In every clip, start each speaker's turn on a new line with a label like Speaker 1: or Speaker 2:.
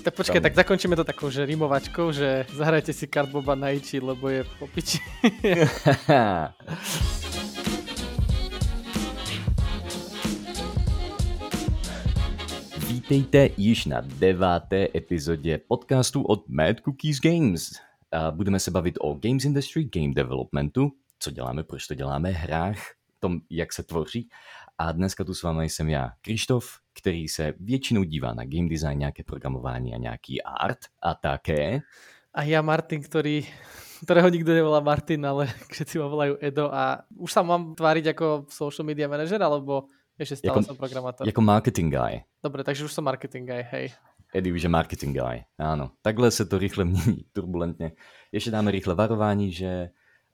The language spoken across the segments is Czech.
Speaker 1: Tak počkaj, tak zakončíme to takou, že rimovačkou, že zahrajte si Cardboba na Ichi, lebo je po piči.
Speaker 2: Vítejte již na deváté epizodě podcastu od Mad Cookies Games. A budeme se bavit o games industry, game developmentu, co děláme, proč to děláme, hrách, tom, jak se tvoří. A dneska tu s vámi jsem já, Krištof, který se většinou dívá na game design, nějaké programování a nějaký art a také.
Speaker 1: A já Martin, který ktorého nikto nevolá Martin, ale všetci ma volajú Edo a už sa mám tváriť ako social media manager, alebo ešte stále jako, som programátor?
Speaker 2: Jako marketing guy.
Speaker 1: Dobre, takže už som marketing guy, hej.
Speaker 2: Eddie už je marketing guy, áno. Takhle se to rychle mění, turbulentně. Ještě dáme rychle varování, že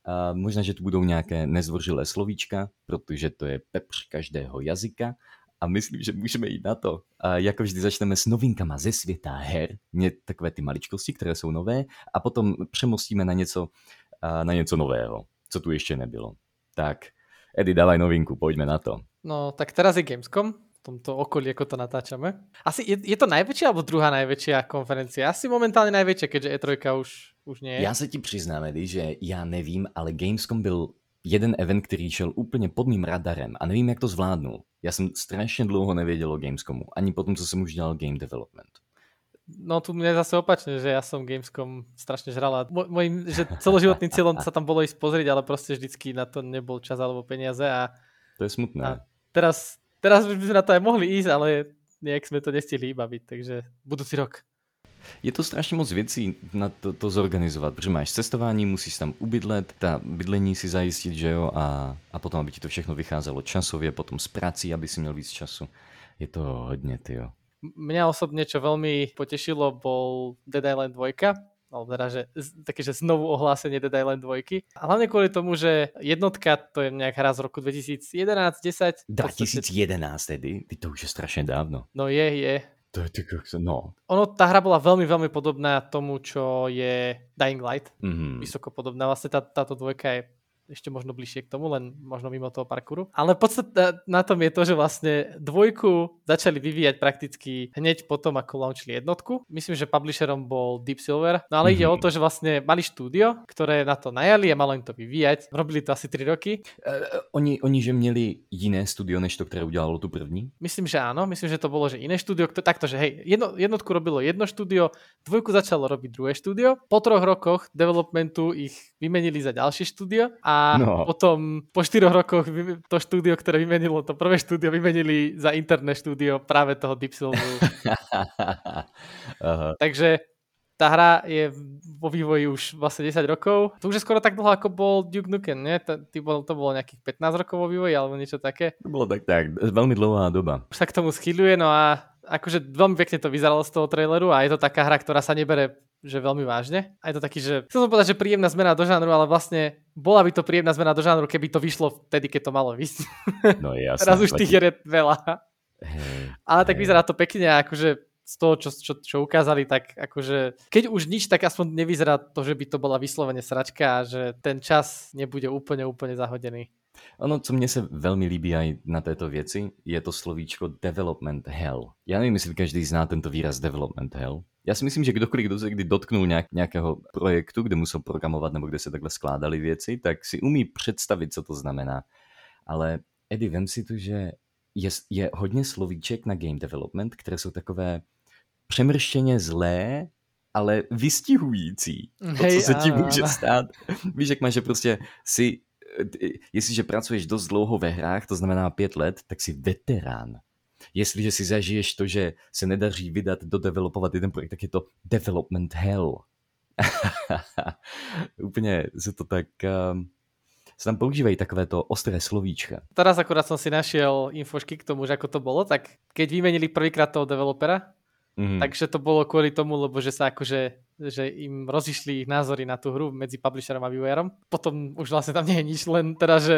Speaker 2: uh, možná, že tu budou nějaké nezvořilé slovíčka, protože to je pepř každého jazyka a myslím, že můžeme jít na to. A jako vždy začneme s novinkama ze světa her, mě takové ty maličkosti, které jsou nové, a potom přemostíme na něco, na něco nového, co tu ještě nebylo. Tak, Edy, dávaj novinku, pojďme na to.
Speaker 1: No, tak teraz je Gamescom, v tomto okolí, ako to natáčame. Asi je, je to najväčšia alebo druhá najväčšia konferencia? Asi momentálně najväčšia, keďže E3 už, už nie.
Speaker 2: Já se ti přiznám, Edy, že já nevím, ale Gamescom byl jeden event, který šel úplně pod mým radarem a nevím, jak to zvládnul. Já jsem strašně dlouho nevěděl o Gamescomu, ani potom, co jsem už dělal game development.
Speaker 1: No tu mne zase opačne, že ja som Gamescom strašne žral a môjim, že celoživotným cieľom sa tam bolo ísť pozrieť, ale proste vždycky na to nebol čas alebo peniaze a...
Speaker 2: To je smutné. A
Speaker 1: teraz, teraz by sme na to aj mohli ísť, ale nejak sme to nestihli baviť, takže budúci rok.
Speaker 2: Je to strašně moc věcí na to, to zorganizovat, protože máš cestování, musíš tam ubydlet, ta bydlení si zajistit, že jo, a, a potom, aby ti to všechno vycházelo časově, potom s prací, aby si měl víc času. Je to hodně, ty jo.
Speaker 1: Mňa osobne, čo veľmi potešilo, bol Dead Island 2, alebo teda, že také, že znovu ohlásenie Dead Island 2. A hlavne kvôli tomu, že jednotka to je nejak hra z roku 2011, 10.
Speaker 2: 2011 tedy, ty to už je strašne dávno.
Speaker 1: No je, je.
Speaker 2: To je tak, no.
Speaker 1: Ono, tá hra bola veľmi, veľmi podobná tomu, čo je Dying Light. Mm-hmm. Vysoko podobná. Vlastne tá, táto dvojka je ešte možno bližšie k tomu, len možno mimo toho parkouru. Ale podstatné na tom je to, že vlastne dvojku začali vyvíjať prakticky hneď potom, ako launchili jednotku. Myslím, že publisherom bol Deep Silver, no ale mm-hmm. ide o to, že vlastne mali štúdio, ktoré na to najali a malo im to vyvíjať. Robili to asi 3 roky.
Speaker 2: Uh, oni, oni, že měli jiné studio, než to, které udělalo tu první?
Speaker 1: Myslím, že áno. Myslím, že to bolo, že iné štúdio. Takto, že hej, jedno, jednotku robilo jedno štúdio, dvojku začalo robiť druhé štúdio. Po troch rokoch developmentu ich vymenili za ďalšie štúdio a no. potom po 4 rokoch to štúdio, ktoré vymenilo, to prvé štúdio vymenili za interné štúdio práve toho Deep Silveru. Takže tá hra je vo vývoji už vlastne 10 rokov. To už je skoro tak dlho, ako bol Duke Nukem, nie? To, to bolo nejakých 15 rokov vo vývoji, alebo niečo také.
Speaker 2: To bolo tak, tak, veľmi dlouhá doba.
Speaker 1: Už sa k tomu schyluje, no a akože veľmi pekne to vyzeralo z toho traileru a je to taká hra, ktorá sa nebere že veľmi vážne. A je to taký, že chcel som povedať, že príjemná zmena do žánru, ale vlastne bola by to príjemná zmena do žánru, keby to vyšlo vtedy, keď to malo vysť.
Speaker 2: No jasne.
Speaker 1: Teraz už tých je veľa. Hey, ale tak hey. vyzerá to pekne a akože z toho, čo, čo, čo ukázali, tak akože keď už nič, tak aspoň nevyzerá to, že by to bola vyslovene sračka a že ten čas nebude úplne, úplne zahodený.
Speaker 2: Ono, co mně se velmi líbí aj na této věci, je to slovíčko development hell. Já nevím, jestli každý zná tento výraz development hell. Já si myslím, že kdokoliv, kdo se kdy dotknul nějak, nějakého projektu, kde musel programovat nebo kde se takhle skládaly věci, tak si umí představit, co to znamená. Ale Eddie, vem si to, že je, je hodně slovíček na game development, které jsou takové přemrštěně zlé, ale vystihující. To, co se ti může stát. Víš, jak máš, že prostě si jestliže pracuješ dost dlouho ve hrách, to znamená pět let, tak si veterán. Jestliže si zažiješ to, že se nedaří vydat, dodevelopovat jeden projekt, tak je to development hell. Úplně se to tak... Um, sa tam používají takovéto ostré slovíčka.
Speaker 1: Teraz akorát som si našiel infošky k tomu, že ako to bolo, tak keď vymenili prvýkrát toho developera, Mm-hmm. Takže to bolo kvôli tomu, lebo že sa akože že im rozišli ich názory na tú hru medzi publisherom a vývojárom. Potom už vlastne tam nie je nič, len teda, že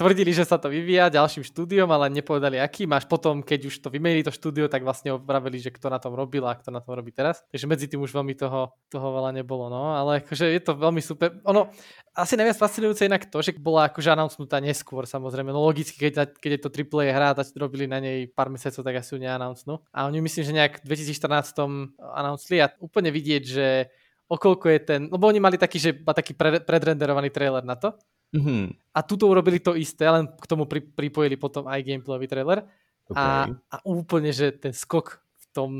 Speaker 1: tvrdili, že sa to vyvíja ďalším štúdiom, ale nepovedali aký. Máš potom, keď už to vymenili to štúdio, tak vlastne opravili, že kto na tom robil a kto na tom robí teraz. Takže medzi tým už veľmi toho, toho veľa nebolo. No, ale akože je to veľmi super. Ono, asi najviac fascinujúce inak to, že bola akože announcnutá neskôr samozrejme. No logicky, keď, keď je to AAA hra a robili na nej pár mesiacov, tak asi ju neannouncnú. A oni myslím, že nejak v 2014 announceli a úplne vidieť, že okolko je ten, lebo oni mali taký, že taký pre, predrenderovaný trailer na to Mm-hmm. A tuto urobili to isté, len k tomu pri, pripojili potom aj gameplayový trailer. Okay. A, a úplne, že ten skok v tom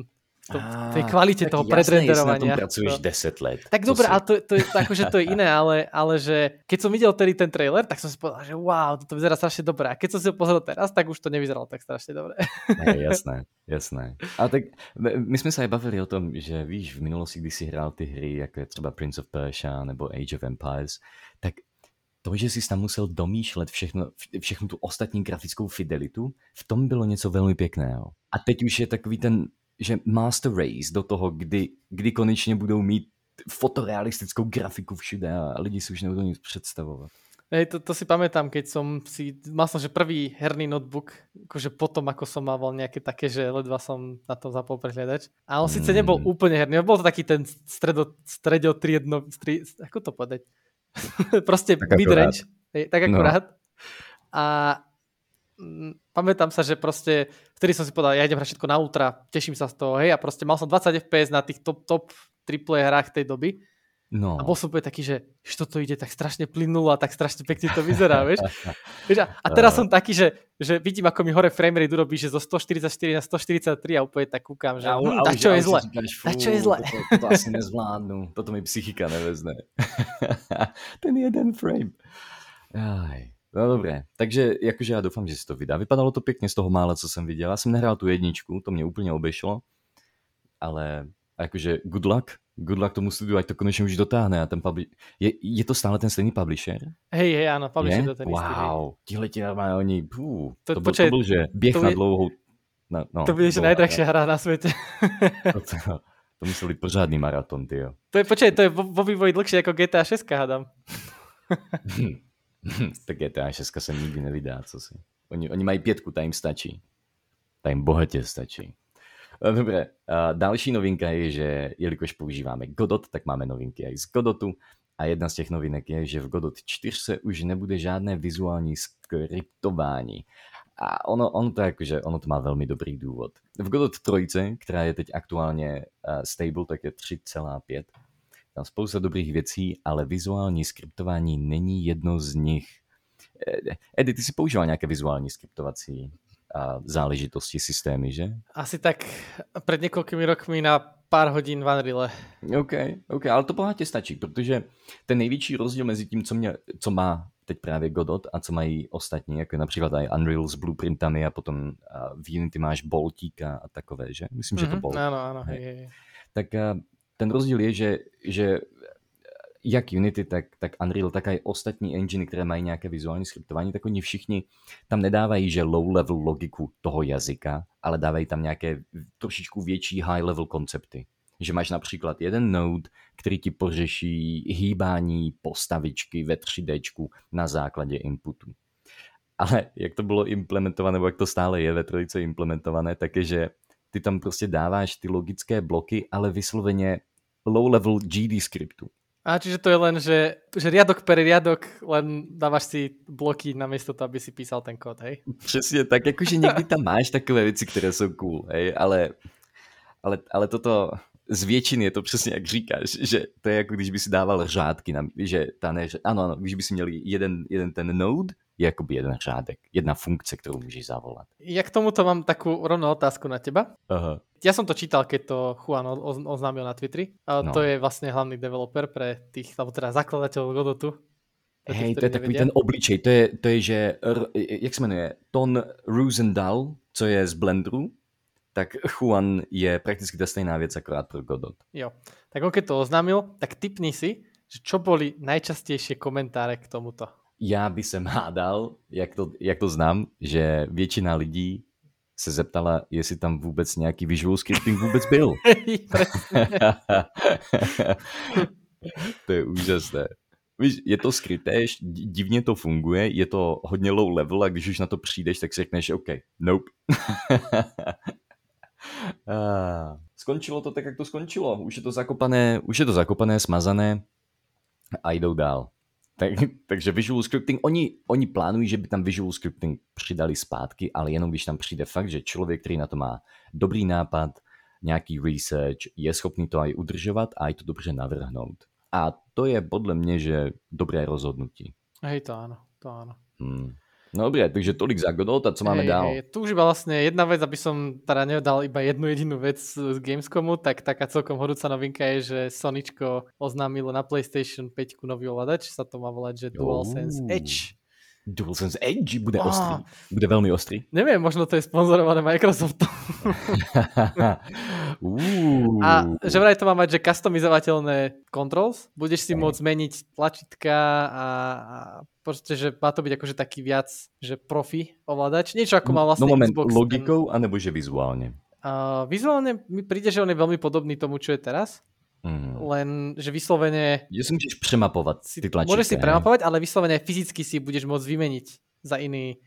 Speaker 1: to, v tej kvalite toho predrenderovania.
Speaker 2: Na tom pracuješ to... 10 let.
Speaker 1: Tak dobre, si... ale to, to, je, akože to je iné, ale, ale že keď som videl tedy ten trailer, tak som si povedal, že wow, to vyzerá strašne dobre. A keď som si ho pozrel teraz, tak už to nevyzeralo tak strašne dobre.
Speaker 2: Je, jasné, jasné. Ale tak my jsme se aj bavili o tom, že víš, v minulosti, když si hrál ty hry, jako je třeba Prince of Persia nebo Age of Empires, tak to, že jsi tam musel domýšlet všechno, všechnu tu ostatní grafickou fidelitu, v tom bylo něco velmi pěkného. A teď už je takový ten, že master race do toho, kdy, kdy konečně budou mít fotorealistickou grafiku všude a lidi si už nebudou nic představovat.
Speaker 1: Hej, to, to si pamätám, keď som si, mal som, že prvý herný notebook, akože potom, ako som mal nejaké také, že ledva som na to zapol prehľadač. A on mm. síce nebol úplne herný, bol to taký ten stredo, stredo triedno, stri, ako to povedať? Proste tak midrange. Tak no. akurát. No. A mm, pamätám sa, že proste vtedy som si povedal, ja idem hrať všetko na ultra, teším sa z toho, hej, a proste mal som 20 FPS na tých top, top triple hrách tej doby No. A bol som úplne taký, že, že toto ide tak strašne plynulo a tak strašne pekne to vyzerá, vieš. vieš a, a teraz som taký, že, že vidím, ako mi hore frame rate urobí, že zo 144 na 143 a úplne tak kúkam, že a, hm, tak čo je zle, tak čo je zle.
Speaker 2: To, to asi nezvládnu, toto mi psychika nevezne. Ten jeden frame. Aj. No dobré, takže jakože já doufám, že si to vydá. Vypadalo to pěkně z toho mála, co jsem viděl. Já jsem nehrál tu jedničku, to mě úplně obešlo, ale jakože good luck, good luck tomu studiu, ať to konečně už dotáhne. A ten publi- je, je to stále ten stejný publisher?
Speaker 1: Hej, hej, ano, publisher je? to ten
Speaker 2: Wow, tihle ti normálně oni, pů, to, to, počkej, to byl, že běh to na dlouhou...
Speaker 1: Na, no, to bude, že najdrahšia hra na světě.
Speaker 2: to, to, to musel být pořádný maraton, ty jo.
Speaker 1: To je, počkej, to je vo, vo vývoji dlhšie jako GTA 6, hádám.
Speaker 2: tak GTA 6 se nikdy nevydá, co si. Oni, oni mají pětku, ta jim stačí. Ta jim bohatě stačí. No, Dobre, a další novinka je, že jelikož používáme Godot, tak máme novinky i z Godotu. A jedna z těch novinek je, že v Godot 4 se už nebude žádné vizuální skriptování. A ono, ono to jakože, ono to má velmi dobrý důvod. V Godot 3, která je teď aktuálně uh, stable, tak je 3,5. Tam spousta dobrých věcí, ale vizuální skriptování není jedno z nich. Eh, Edy, ty si používal nějaké vizuální skriptovací záležitosti systémy, že?
Speaker 1: Asi tak před několikými rokmi na pár hodin v Unreal.
Speaker 2: OK, OK, ale to bohatě stačí, protože ten největší rozdíl mezi tím, co, mě, co má teď právě Godot a co mají ostatní, jako například i Unreal s blueprintami a potom v Unity máš boltíka a takové, že? Myslím, mm-hmm, že to mhm, Bolt.
Speaker 1: Ano, ano, hej, hej.
Speaker 2: Tak ten rozdíl je, že, že jak Unity, tak, tak Unreal, tak i ostatní engine, které mají nějaké vizuální skriptování, tak oni všichni tam nedávají, že low-level logiku toho jazyka, ale dávají tam nějaké trošičku větší high-level koncepty. Že máš například jeden node, který ti pořeší hýbání postavičky ve 3D na základě inputu. Ale jak to bylo implementované, nebo jak to stále je ve trojice implementované, tak je, že ty tam prostě dáváš ty logické bloky, ale vysloveně low-level GD skriptu.
Speaker 1: A čiže to je len, že, že riadok per riadok len dávaš si bloky namiesto toho, aby si písal ten kód, hej?
Speaker 2: Přesně tak, jakože někdy tam máš takové věci, které jsou cool, hej, ale, ale, ale toto z většiny je to přesně jak říkáš, že to je jako když by si dával řádky, na, že ta ne, ano, ano, když by si měl jeden, jeden ten node je akoby jeden řádek, jedna funkce, ktorú môžeš zavolať.
Speaker 1: Ja k tomuto mám takú rovnú otázku na teba. Aha. Ja som to čítal, keď to Juan oznámil na Twitteri. A no. To je vlastne hlavný developer pre tých, alebo teda zakladateľov Godotu.
Speaker 2: Hej, to je takový ten obličej, to je, to je, že, jak se jmenuje, Ton Rosendal, co je z Blendru, tak Juan je prakticky ta stejná věc, akorát pro Godot.
Speaker 1: Jo, tak on keď to oznámil, tak typni si, že čo boli najčastejšie komentáre k tomuto
Speaker 2: já by jsem hádal, jak to, jak to znám, že většina lidí se zeptala, jestli tam vůbec nějaký visual scripting vůbec byl. to je úžasné. Víš, je to skryté, divně to funguje, je to hodně low level a když už na to přijdeš, tak si řekneš, OK, nope. skončilo to tak, jak to skončilo. Už je to zakopané, už je to zakopané, smazané a jdou dál. Tak, takže visual scripting, oni, oni plánují, že by tam visual scripting přidali zpátky, ale jenom když tam přijde fakt, že člověk, který na to má dobrý nápad, nějaký research, je schopný to aj udržovat a aj to dobře navrhnout. A to je podle mě, že dobré rozhodnutí.
Speaker 1: Hej, to áno, to áno.
Speaker 2: Hmm. No dobré, takže tolik za Godot a co máme dál?
Speaker 1: Tu už iba vlastne jedna vec, aby som teda nedal iba jednu jedinú vec z Gamescomu, tak taká celkom horúca novinka je, že Soničko oznámilo na PlayStation 5 nový ovladač, sa to má volať, že DualSense Edge.
Speaker 2: DualSense Edge bude oh. ostrý. Bude veľmi ostrý.
Speaker 1: Neviem, možno to je sponzorované Microsoftom. a že vraj to má mať, že customizovateľné controls. Budeš si môcť zmeniť tlačítka a, a proste, že má to byť akože taký viac, že profi ovládač. Niečo ako má vlastne
Speaker 2: no moment, Xbox. logikou, ten... anebo že vizuálne?
Speaker 1: Uh, vizuálne mi príde, že on je veľmi podobný tomu, čo je teraz. Mm. Len, že vyslovene...
Speaker 2: Že si môžeš premapovať si, ty tlačítka.
Speaker 1: Môžeš si premapovať, ale vyslovene fyzicky si budeš môcť vymeniť za iný...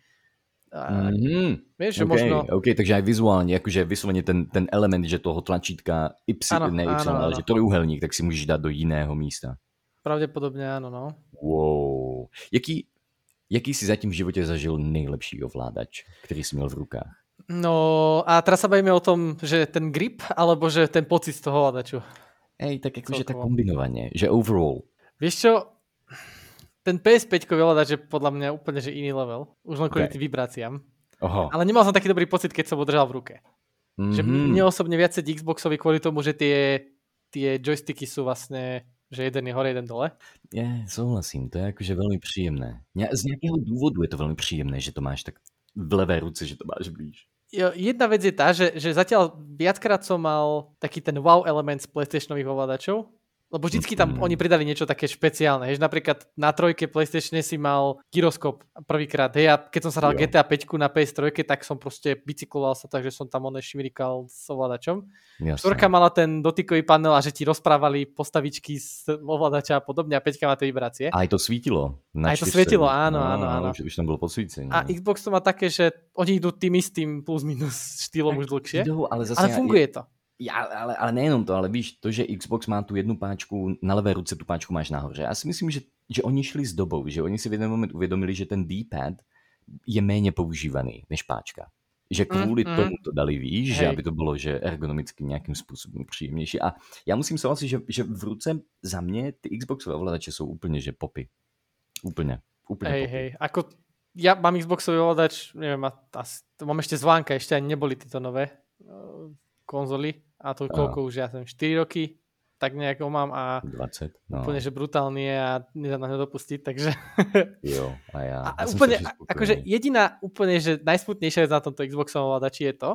Speaker 2: mm-hmm. Vieš, že okay, možno... OK, takže aj vizuálne, akože vyslovene ten, ten element, že toho tlačítka Y, ano, ne Y, ano, ale ano. že trojuhelník, tak si môžeš dať do jiného místa.
Speaker 1: Pravděpodobně ano, no.
Speaker 2: Wow. Jaký, jaký si zatím v životě zažil nejlepší ovládač, který jsi měl v rukách?
Speaker 1: No a teraz sa bavíme o tom, že ten grip, alebo že ten pocit z toho ovládaču.
Speaker 2: Hej, tak akože tak kombinovaně, že overall.
Speaker 1: Víš čo, ten PS5 ovládač je podľa mňa úplne že iný level. Už len kvôli okay. tým vibráciám. Oho. Ale nemal som taký dobrý pocit, keď som ho držal v ruke. Mm-hmm. Že mhm. mne osobne viac Xboxovi kvôli tomu, že tie, tie joysticky sú vlastne že jeden je hore, jeden dole.
Speaker 2: Je, souhlasím, to je jakože velmi příjemné. Z nějakého důvodu je to velmi příjemné, že to máš tak v levé ruce, že to máš blíž.
Speaker 1: Jedna vec je tá, že, že zatiaľ viackrát som mal taký ten wow element z PlayStationových ovládačov, lebo vždycky tam mm. oni pridali niečo také špeciálne. Hež, napríklad na trojke PlayStation si mal gyroskop prvýkrát. Hej, a keď som sa hral GTA 5 na PS3, tak som proste bicykloval sa tak, že som tam oné šmirikal s ovládačom. Štvorka mala ten dotykový panel a že ti rozprávali postavičky z ovládača a podobne a 5 má tie vibrácie.
Speaker 2: A aj to svítilo.
Speaker 1: aj to svietilo, áno, áno, áno.
Speaker 2: Už, už tam bolo podsvícenie.
Speaker 1: A Xbox to má také, že oni idú tým istým plus minus štýlom už dlhšie. Idú, ale, zase ale funguje je... to.
Speaker 2: Já, ale, ale nejenom to, ale víš, to, že Xbox má tu jednu páčku, na levé ruce tu páčku máš nahoře. Já si myslím, že, že oni šli s dobou, že oni si v jeden moment uvědomili, že ten D-pad je méně používaný než páčka. Že kvůli mm, tomu to dali, víš, Hej. že aby to bylo že ergonomicky nějakým způsobem příjemnější. A já musím souhlasit, že, že v ruce za mě ty Xboxové ovladače jsou úplně, že popy. Úplně. Úplně
Speaker 1: hej,
Speaker 2: popy.
Speaker 1: hej. Ako ja mám Xboxový ovladač, neviem, asi, to mám ešte zvánka, ešte ani neboli tieto nové konzoly a to koľko už ja som 4 roky, tak nejak ho mám a
Speaker 2: 20, no.
Speaker 1: úplne, že brutálny je a nedá na ňo dopustiť, takže...
Speaker 2: jo, a ja.
Speaker 1: A ja úplne, akože jediná úplne, že najsmutnejšia vec na tomto Xboxovom ovládači je to,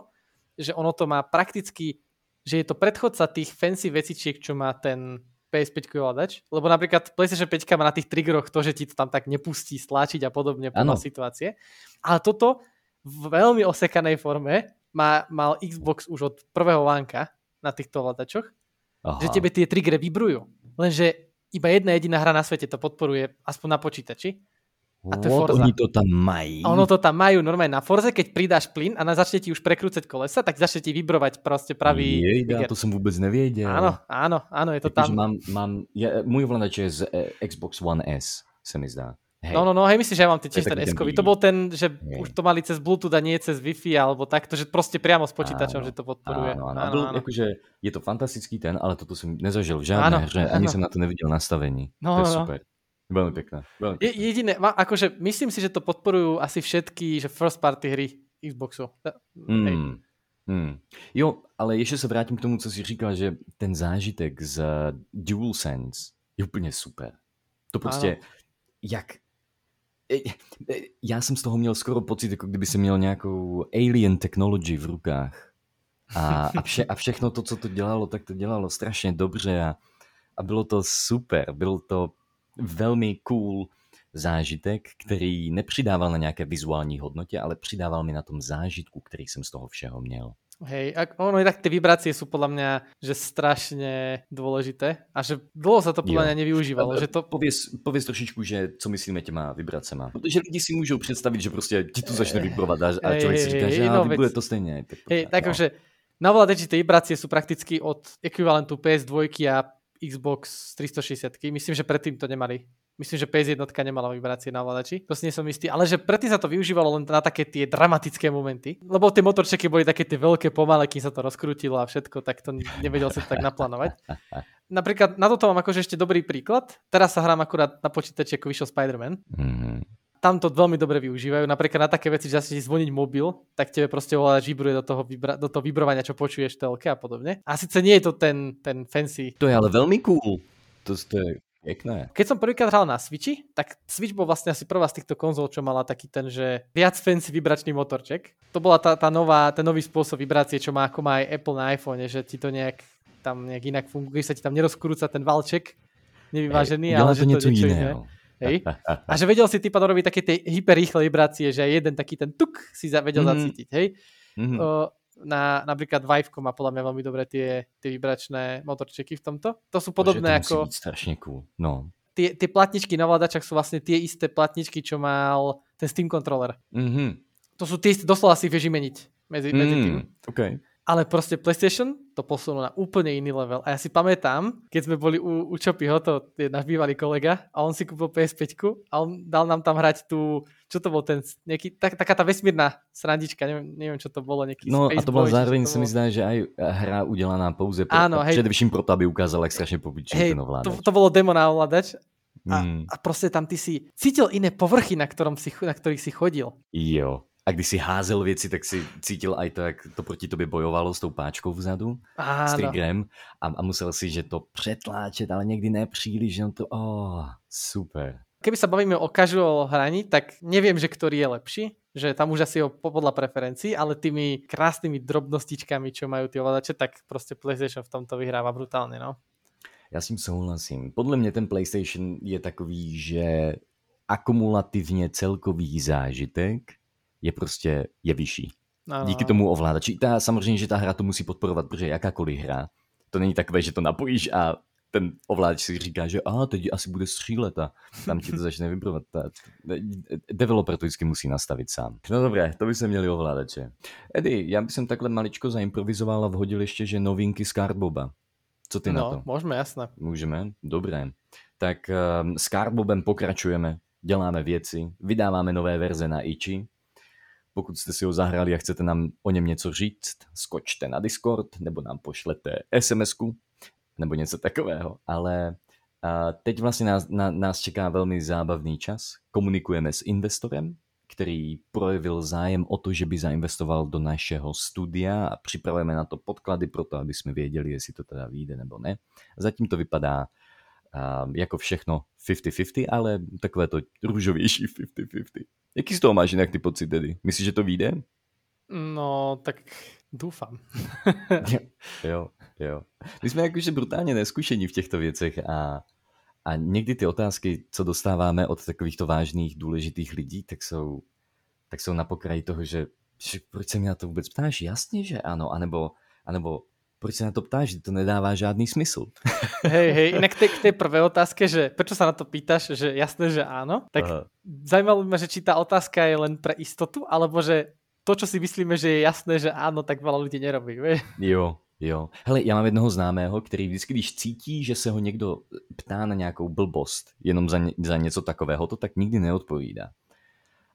Speaker 1: že ono to má prakticky, že je to predchodca tých fancy vecičiek, čo má ten PS5 ovládač, lebo napríklad PlayStation 5 má na tých triggeroch to, že ti to tam tak nepustí stláčiť a podobne podľa situácie. Ale toto v veľmi osekanej forme má, mal Xbox už od prvého vánka na týchto ovládačoch, Aha. že tebe tie triggery vibrujú. Lenže iba jedna jediná hra na svete to podporuje, aspoň na počítači.
Speaker 2: A to je Forza. Oni to tam mají.
Speaker 1: A ono to tam majú normálne na Forze, keď pridáš plyn a na začne ti už prekrúcať kolesa, tak začne ti vybrovať proste pravý
Speaker 2: Jejda, to som vôbec nevěděl.
Speaker 1: Áno, áno, áno, je to tak, tam.
Speaker 2: Mám, mám, ja, môj ovládač je z eh, Xbox One S, se mi zdá.
Speaker 1: Hej. No, no, no, hej, myslím, že ja mám tiež ten s To bol ten, že hej. už to mali cez Bluetooth a nie cez Wi-Fi alebo takto, že proste priamo s počítačom, áno, že to podporuje.
Speaker 2: Áno, áno. áno, áno. Akože je to fantastický ten, ale toto som nezažil v žiadnej hře, ani som na to nevidel nastavení. No, to je no. super. Veľmi pekné. Veľmi pekné.
Speaker 1: Je, jediné, akože myslím si, že to podporujú asi všetky že first party hry Xboxu.
Speaker 2: Mm. Hmm. Jo, ale ještě se vrátím k tomu, co jsi říkal, že ten zážitek z DualSense je úplně super. To prostě, ano. jak já jsem z toho měl skoro pocit, jako kdyby jsem měl nějakou alien technology v rukách. A, a, vše, a všechno to, co to dělalo, tak to dělalo strašně dobře a, a bylo to super. Byl to velmi cool zážitek, který nepřidával na nějaké vizuální hodnotě, ale přidával mi na tom zážitku, který jsem z toho všeho měl.
Speaker 1: Hej, ono tak tie vibrácie sú podľa mňa, že strašne dôležité a že dlho sa to podľa mňa nevyužívalo. Že to...
Speaker 2: Pověz, pověz trošičku, že co myslíme těma vibracema. Protože lidi si můžou představit, že prostě ti to začne vibrovat a, a člověk si říká, že no, vibruje to stejně.
Speaker 1: Tak hej, tak no. že na ovládači tie vibrácie sú prakticky od ekvivalentu PS2 a Xbox 360. Myslím, že predtým to nemali Myslím, že PS1 nemala vibrácie na ovládači, to si nie som istý, ale že predtým sa to využívalo len na také tie dramatické momenty, lebo tie motorčeky boli také tie veľké pomalé, kým sa to rozkrútilo a všetko, tak to nevedel sa to tak naplánovať. Napríklad na toto mám akože ešte dobrý príklad. Teraz sa hrám akurát na počítači, ako vyšiel Spider-Man. Mm-hmm. Tam to veľmi dobre využívajú. Napríklad na také veci, že si zvoniť mobil, tak tebe proste ovládač vibruje do toho, vibra- do toho vibrovania, čo počuješ v telke a podobne. A síce nie je to ten, ten fancy.
Speaker 2: To je ale veľmi cool. To, to je Pekné.
Speaker 1: Keď som prvýkrát hral na Switchi, tak Switch bol vlastne asi prvá z týchto konzol, čo mala taký ten, že viac fancy vibračný motorček. To bola tá, tá nová, ten nový spôsob vibrácie, čo má ako má aj Apple na iPhone, že ti to nejak tam nejak inak funguje, sa ti tam nerozkrúca ten valček nevyvážený, hey, ale že to niečo iné. Hej? A že vedel si ty robiť také tie hyperrýchle vibrácie, že jeden taký ten tuk si vedel mm. zacítiť, hej? Mm-hmm. O, na, napríklad Viveko má podľa mňa veľmi dobré tie, tie vibračné motorčeky v tomto. To sú podobné to ako...
Speaker 2: strašne cool. No.
Speaker 1: Tie, tie platničky na vládačach sú vlastne tie isté platničky, čo mal ten Steam controller. Mm-hmm. To sú tie isté, doslova si vieš meniť medzi, medzi mm, tým.
Speaker 2: Okay
Speaker 1: ale proste PlayStation to posunul na úplne iný level. A ja si pamätám, keď sme boli u, u Čopyho, to je náš bývalý kolega, a on si kúpil PS5 a on dal nám tam hrať tú, čo to bol ten, nejaký, tak, taká tá vesmírna srandička, neviem, neviem čo to bolo, nejaký
Speaker 2: No Space a to bolo zároveň, sa mi zdá, že aj hra udelaná pouze pro, Áno, hej. především proto, aby ukázal, jak strašne popičí hej, ten ovládač.
Speaker 1: To, to bolo demo na ovládač a, mm. a proste tam ty si cítil iné povrchy, na, ktorom si, na ktorých si chodil.
Speaker 2: Jo. A když si házel věci, tak si cítil aj to, jak to proti tobě bojovalo s tou páčkou vzadu, Áno. s triggerem a, a musel si, že to přetláčet, ale někdy nepříliš, no to, oh, super.
Speaker 1: Keby sa bavíme o casual hraní, tak neviem, že ktorý je lepší, že tam už asi o podľa preferencií, ale tými krásnymi drobnostičkami, čo majú tie ovladače, tak prostě PlayStation v tomto vyhráva brutálně, no.
Speaker 2: Já s tím souhlasím. Podle mě ten PlayStation je takový, že akumulativně celkový zážitek je prostě je vyšší. No. Díky tomu ovládači. Ta, samozřejmě, že ta hra to musí podporovat, protože jakákoliv hra, to není takové, že to napojíš a ten ovládač si říká, že a teď asi bude střílet a tam ti to začne vibrovat. Developer to vždycky musí nastavit sám. No dobré, to by se měli ovládače. Edy, já bych takhle maličko zaimprovizoval a vhodil ještě, že novinky z Cardboba. Co ty
Speaker 1: no,
Speaker 2: na to?
Speaker 1: můžeme, jasné.
Speaker 2: Můžeme, dobré. Tak um, s Cardbobem pokračujeme, děláme věci, vydáváme nové verze na Ichi, pokud jste si ho zahrali a chcete nám o něm něco říct, skočte na Discord nebo nám pošlete sms nebo něco takového. Ale teď vlastně nás, na, nás čeká velmi zábavný čas. Komunikujeme s investorem, který projevil zájem o to, že by zainvestoval do našeho studia a připravujeme na to podklady pro to, aby jsme věděli, jestli to teda vyjde nebo ne. Zatím to vypadá jako všechno 50-50, ale takové to růžovější 50-50. Jaký z toho máš jinak ty pocity tedy? Myslíš, že to vyjde?
Speaker 1: No, tak doufám.
Speaker 2: jo, jo. My jsme jakože brutálně neskušení v těchto věcech a, a někdy ty otázky, co dostáváme od takovýchto vážných, důležitých lidí, tak jsou, tak jsou na pokraji toho, že, že proč se mě na to vůbec ptáš? Jasně, že ano, anebo, anebo proč se na to ptáš, to nedává žádný smysl.
Speaker 1: Hej, hej, inak k tej prvej otázke, že prečo sa na to pýtaš, že jasné, že áno, tak Aha. zajímalo ma, že či tá otázka je len pre istotu, alebo že to, čo si myslíme, že je jasné, že áno, tak veľa ľudí nerobí, vie?
Speaker 2: Jo, jo. Hele, já mám jednoho známého, který vždycky, když cítí, že se ho někdo ptá na nějakou blbost, jenom za, za něco takového, to tak nikdy neodpovídá.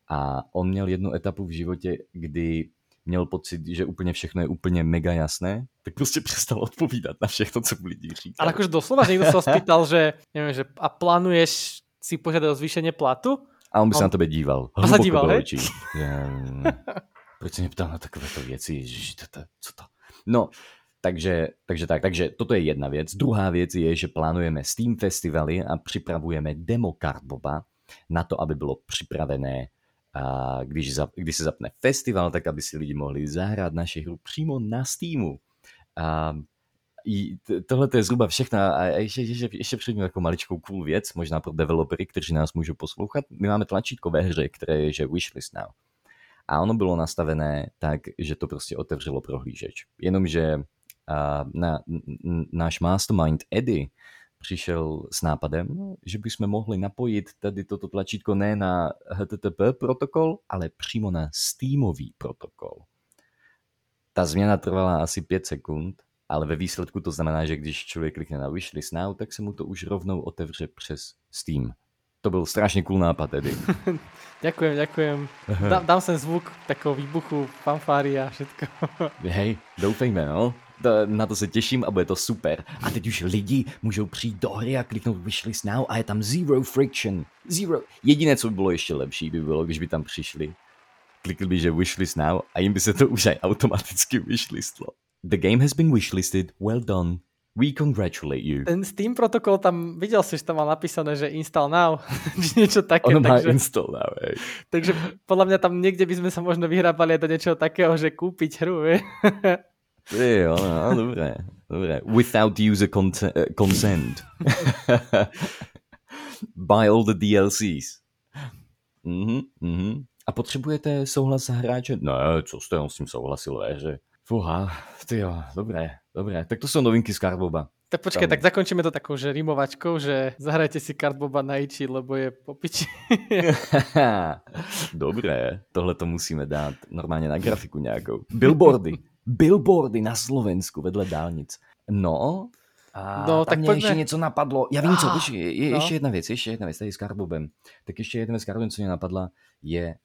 Speaker 2: A on měl jednu etapu v životě, kdy měl pocit, že úplně všechno je úplně mega jasné, tak prostě přestal odpovídat na všechno, co mu lidi říkají.
Speaker 1: Ale jakože doslova někdo se spýtal, že, nevím, že a plánuješ si požádat o zvýšení platu?
Speaker 2: A on by se on... na tebe díval.
Speaker 1: A se díval, hej?
Speaker 2: proč se mě ptal na takovéto věci? Ježiši, to, to, co to? No, takže, takže tak, takže toto je jedna věc. Druhá věc je, že plánujeme Steam festivaly a připravujeme demo Cardboba na to, aby bylo připravené a když, za, když se zapne festival, tak aby si lidi mohli zahrát naši hru přímo na Steamu. A tohle je zhruba všechno a ještě, ještě, ještě předtím jako maličkou cool věc, možná pro developery, kteří nás můžou poslouchat. My máme tlačítko ve hře, které je, že wishlist now. A ono bylo nastavené tak, že to prostě otevřelo prohlížeč. Jenomže uh, na, náš mastermind Eddie přišel s nápadem, že bychom mohli napojit tady toto tlačítko ne na HTTP protokol, ale přímo na Steamový protokol. Ta změna trvala asi 5 sekund, ale ve výsledku to znamená, že když člověk klikne na wishlist now, tak se mu to už rovnou otevře přes Steam. To byl strašně cool nápad tedy.
Speaker 1: ďakujem, ďakujem. Dám, dám sem zvuk takového výbuchu, fanfáry a všetko.
Speaker 2: Hej, doufejme, no na to se těším a bude to super. A teď už lidi můžou přijít do hry a kliknout wishlist now a je tam zero friction. Zero. Jediné, co by bylo ještě lepší, by bylo, když by tam přišli. Klikli by, že wishlist now a jim by se to už aj automaticky wishlistlo. The game has been wishlisted. Well done. We congratulate you.
Speaker 1: Ten Steam protokol tam, videl si, že tam mal napísané, že install now, niečo také.
Speaker 2: Ono má takže, install now, hej.
Speaker 1: Takže podľa mňa tam niekde by sme sa možno vyhrábali do niečoho takého, že kúpiť hru,
Speaker 2: Ty jo, no, dobré, dobré. Without user uh, consent. Buy all the DLCs. Mhm, mhm. A potřebujete souhlas hráče? Ne, co jste, on s tím souhlasil ve hře. Fuha, ty jo, dobré, dobré. Tak to jsou novinky z Cardboba.
Speaker 1: Tak počkej, Tam... tak zakončíme to takou, že rimovačkou, že zahrajte si Cardboba na Ichi, lebo je po piči.
Speaker 2: dobré, tohle to musíme dát normálně na grafiku nějakou. Billboardy billboardy na Slovensku vedle dálnic. No, a no, tak mě pojďme. ještě něco napadlo. Já vím, co, ah, je, je, no. ještě jedna věc, ještě jedna věc, tady s Karbobem. Tak ještě jedna věc s Karbobem, co mě napadla, je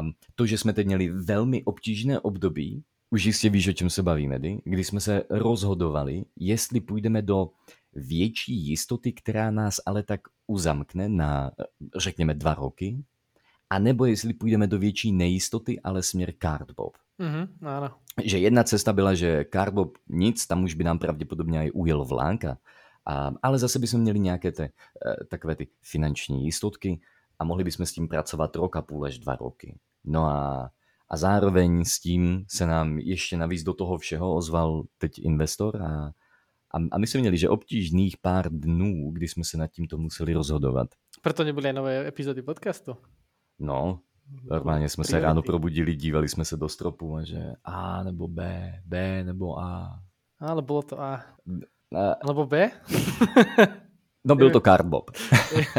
Speaker 2: um, to, že jsme teď měli velmi obtížné období, už jistě víš, o čem se bavíme, kdy jsme se rozhodovali, jestli půjdeme do větší jistoty, která nás ale tak uzamkne na, řekněme, dva roky, anebo jestli půjdeme do větší nejistoty, ale směr Cardbob.
Speaker 1: Mm-hmm, áno.
Speaker 2: Že jedna cesta byla, že Carbo nic, tam už by nám pravděpodobně i ujel vlánka. A, ale zase bychom měli nějaké te, eh, takové ty finanční jistotky a mohli bychom s tím pracovat rok a půl až dva roky. No a, a zároveň s tím se nám ještě navíc do toho všeho ozval teď investor a, a, a my jsme měli, že obtížných pár dnů, kdy jsme se nad tímto museli rozhodovat.
Speaker 1: Proto nebyly nové epizody podcastu.
Speaker 2: No, Normálně jsme se ráno probudili, dívali jsme se do stropu a že A nebo B, B nebo A.
Speaker 1: Ale bylo to A. a... Alebo B?
Speaker 2: no byl to Cardbob.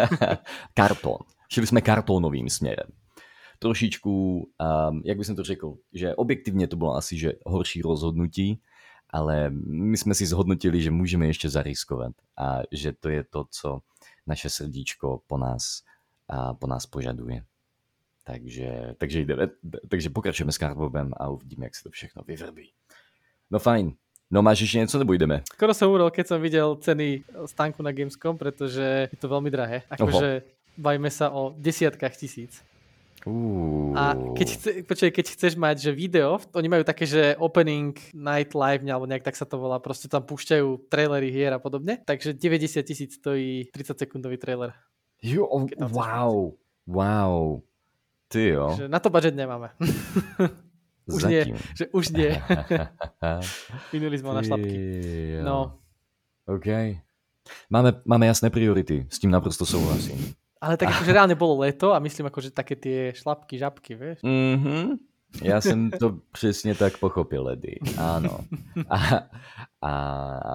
Speaker 2: Karton. Šli jsme kartonovým směrem. Trošičku, um, jak bych to řekl, že objektivně to bylo asi že horší rozhodnutí, ale my jsme si zhodnotili, že můžeme ještě zariskovat a že to je to, co naše srdíčko po nás, a po nás požaduje. Takže, takže, jdeme, takže pokračujeme s Cardbobem a uvidíme, jak se to všechno vyvrbí. No fajn. No máš ještě něco, nebo jdeme?
Speaker 1: Skoro jsem umrel, keď jsem viděl ceny stánku na Gamescom, protože je to velmi drahé. Akože bavíme se o desiatkách tisíc.
Speaker 2: Uh.
Speaker 1: A keď, chce, počkej, keď chceš mať, že video, oni majú také, že opening night live, alebo nejak tak sa to volá, proste tam púšťajú trailery hier a podobne, takže 90 tisíc stojí 30 sekundový trailer.
Speaker 2: Jo, oh, wow, wow. Ty jo.
Speaker 1: Že na to budget nemáme. už Zatím. nie, že už nie. Minuli jsme na šlapky. No.
Speaker 2: OK. Máme, máme jasné priority, s tím naprosto souhlasím.
Speaker 1: Ale tak akože reálne bolo leto a myslím akože také tie šlapky, žabky, vieš?
Speaker 2: Mhm. Já jsem to přesně tak pochopil, Ledy. Ano. A, a,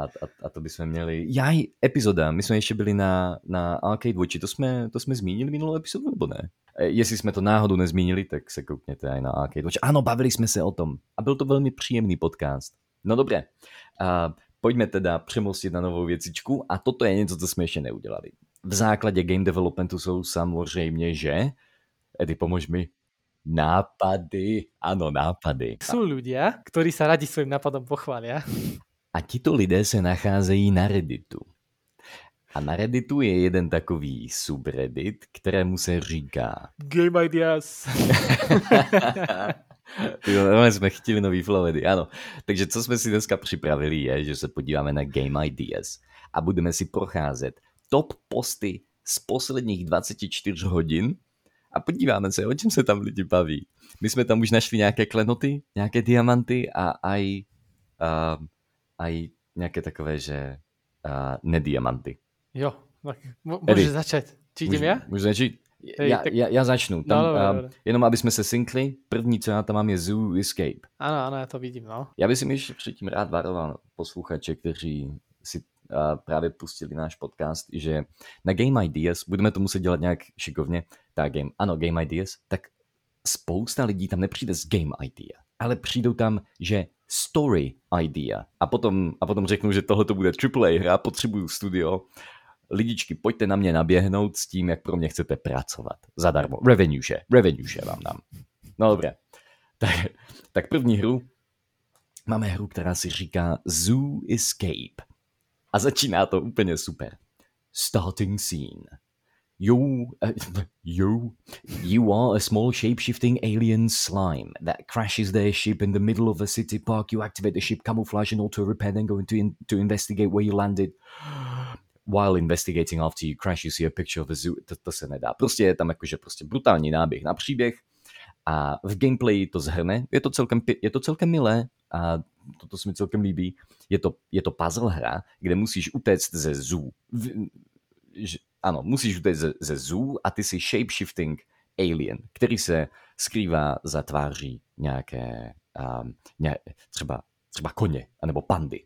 Speaker 2: a, a to bychom měli... Jaj, epizoda. My jsme ještě byli na, na Arcade Watchi. To jsme, to jsme zmínili minulou epizodu, nebo ne? E, jestli jsme to náhodou nezmínili, tak se koukněte aj na Arcade Watch. Ano, bavili jsme se o tom. A byl to velmi příjemný podcast. No dobré. A pojďme teda přemostit na novou věcičku. A toto je něco, co jsme ještě neudělali. V základě game developmentu jsou samozřejmě, že... Edy, pomož mi. Nápady, ano, nápady.
Speaker 1: Jsou ľudia, ktorí sa radi svým nápadom pochvália.
Speaker 2: A tito lidé se nacházejí na Redditu. A na Redditu je jeden takový subreddit, kterému se říká...
Speaker 1: Game Ideas.
Speaker 2: jo, jsme chtěli nový flowedy, ano. Takže co jsme si dneska připravili je, že se podíváme na Game Ideas a budeme si procházet top posty z posledních 24 hodin a podíváme se, o čem se tam lidi baví. My jsme tam už našli nějaké klenoty, nějaké diamanty a aj, uh, aj nějaké takové, že uh, nediamanty.
Speaker 1: Jo, tak můžeš začít. Jdem já?
Speaker 2: Můžu začít? Hej, já, tak... já, já začnu. Tam, no, dobré, uh, dobré. Jenom aby jsme se synkli, první, co já tam mám, je Zoo Escape.
Speaker 1: Ano, ano, já to vidím, no.
Speaker 2: Já bych si ještě předtím rád varoval posluchače, kteří si právě pustili náš podcast, že na Game Ideas, budeme to muset dělat nějak šikovně, tak game, ano, Game Ideas, tak spousta lidí tam nepřijde z Game Idea, ale přijdou tam, že story idea. A potom, a potom řeknu, že tohle to bude AAA hra, potřebuju studio. Lidičky, pojďte na mě naběhnout s tím, jak pro mě chcete pracovat. Zadarmo. Revenue share. Revenue share vám dám. No dobré. Tak, tak první hru máme hru, která si říká Zoo Escape. A začíná to úplně super. Starting scene. You, uh, you, you are a small shape-shifting alien slime that crashes their ship in the middle of a city park. You activate the ship camouflage and auto repair, then go into in, to investigate where you landed. While investigating after you crash, you see a picture of a zoo. To, to se nedá. Prostě je tam jakože prostě brutální náběh na příběh a v gameplay to zhrne. Je to celkem, je to celkem milé a toto se mi celkem líbí. Je to, je to puzzle hra, kde musíš utéct ze zoo. V, ano, musíš utéct ze, ze zoo a ty jsi shapeshifting alien, který se skrývá za tváří nějaké, um, ně, třeba, třeba koně, anebo pandy.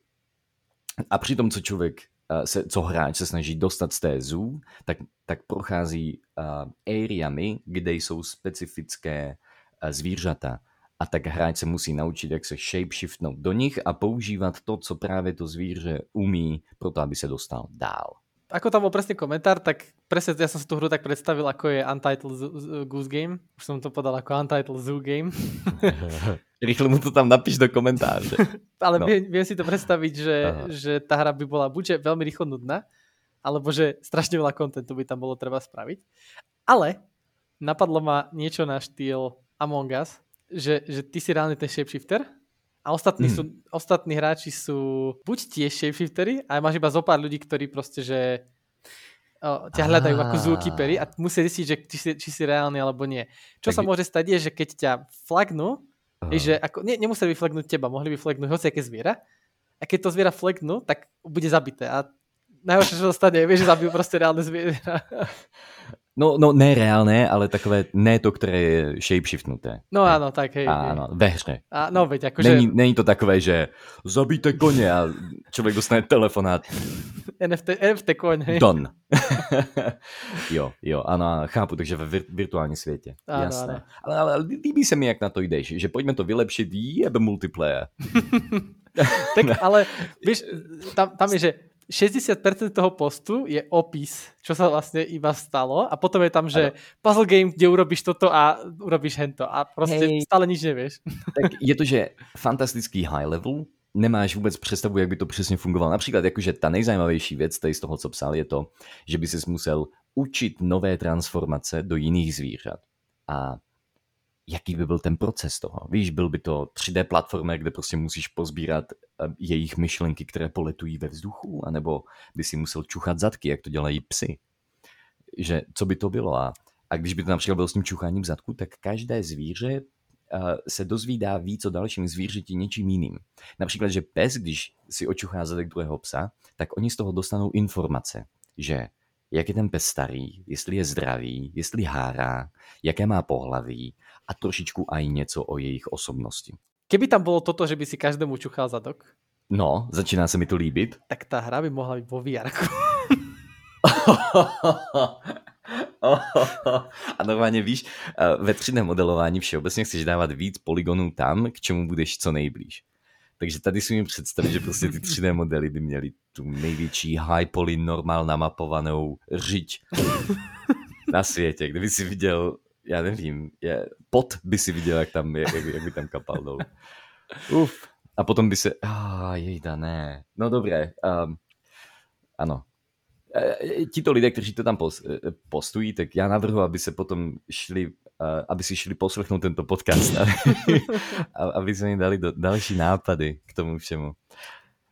Speaker 2: A přitom, co člověk, se, co hráč se snaží dostat z té zoo, tak, tak prochází uh, areami, kde jsou specifické uh, zvířata. A tak hráč se musí naučit, jak se shapeshiftnout do nich a používat to, co právě to zvíře umí, proto aby se dostal dál
Speaker 1: ako tam bol presne komentár, tak presne ja som si tú hru tak predstavil, ako je Untitled Goose Game. Už som to podal ako Untitled Zoo Game.
Speaker 2: Rýchlo mu to tam napíš do komentáře.
Speaker 1: Ale no. viem, viem si to predstaviť, že, že tá hra by bola buď veľmi rýchlo nudná, alebo že strašne veľa kontentu by tam bolo treba spraviť. Ale napadlo ma niečo na štýl Among Us, že, že ty si reálne ten shapeshifter a ostatní, hmm. sú, ostatní hráči sú buď tiež shapeshiftery, ale máš iba zo pár ľudí, ktorí proste, že o, ťa hľadajú ako zookeepery a musia zistiť, že či si, či si reálny alebo nie. Čo tak sa môže stať je, že keď ťa flagnú, je, že ako, ne, nemuseli by flagnúť teba, mohli by flagnúť hociaké zviera a keď to zviera flagnú, tak bude zabité a najhoršie, čo sa stane, vieš, že zabijú proste reálne zviera.
Speaker 2: No, no ne reálné, ale takové, ne to, které je shapeshiftnuté.
Speaker 1: No áno, tak hej.
Speaker 2: Áno, ve hře.
Speaker 1: A, no veď, akože...
Speaker 2: Není, není to takové, že zabijte koně a člověk dostane telefonát.
Speaker 1: NFT, NFT koň, hej.
Speaker 2: Don. jo, jo, ano, chápu, takže ve vir, virtuálním světě. Ano, Jasné. Ano. Ale, ale líbí se mi, jak na to jdeš, že pojďme to vylepšit, jebe multiplayer.
Speaker 1: tak ale, víš, tam, tam je, že 60% toho postu je opis, čo sa vlastne iba stalo a potom je tam, že ano. puzzle game, kde urobíš toto a urobíš hento a prostě hey. stále nič nevieš.
Speaker 2: Tak je to, že fantastický high level, nemáš vůbec představu, jak by to přesně fungovalo. Například, jakože ta nejzajímavější věc tady z toho, co psal, je to, že by si musel učit nové transformace do jiných zvířat. A jaký by byl ten proces toho. Víš, byl by to 3D platformer, kde prostě musíš pozbírat eh, jejich myšlenky, které poletují ve vzduchu, anebo by si musel čuchat zadky, jak to dělají psy. Že co by to bylo? A, a když by to například bylo s tím čucháním zadku, tak každé zvíře uh, se dozvídá víc o dalším zvířeti něčím jiným. Například, že pes, když si očuchá zadek druhého psa, tak oni z toho dostanou informace, že jak je ten pes starý, jestli je zdravý, jestli hárá, jaké má pohlaví a trošičku aj něco o jejich osobnosti.
Speaker 1: Keby tam bylo toto, že by si každému čuchal zadok?
Speaker 2: No, začíná se mi to líbit.
Speaker 1: Tak ta hra by mohla být vo VR.
Speaker 2: a normálně víš, eh, ve 3D modelování všeobecně chceš dávat víc poligonů tam, k čemu budeš co nejblíž. Takže tady si mi představit, že prostě ty 3D modely by měly tu největší high poly normál namapovanou řiď na světě. Kdyby si viděl, já nevím, je, pot by si viděl, jak, tam, jak, jak by tam kapal dolů. Uf. A potom by se, ah, jejda, ne. No dobré, um, ano. E, e, tito lidé, kteří to tam e, postují, tak já navrhu, aby se potom šli aby si šli poslechnout tento podcast, aby, aby se mi dali do, další nápady k tomu všemu.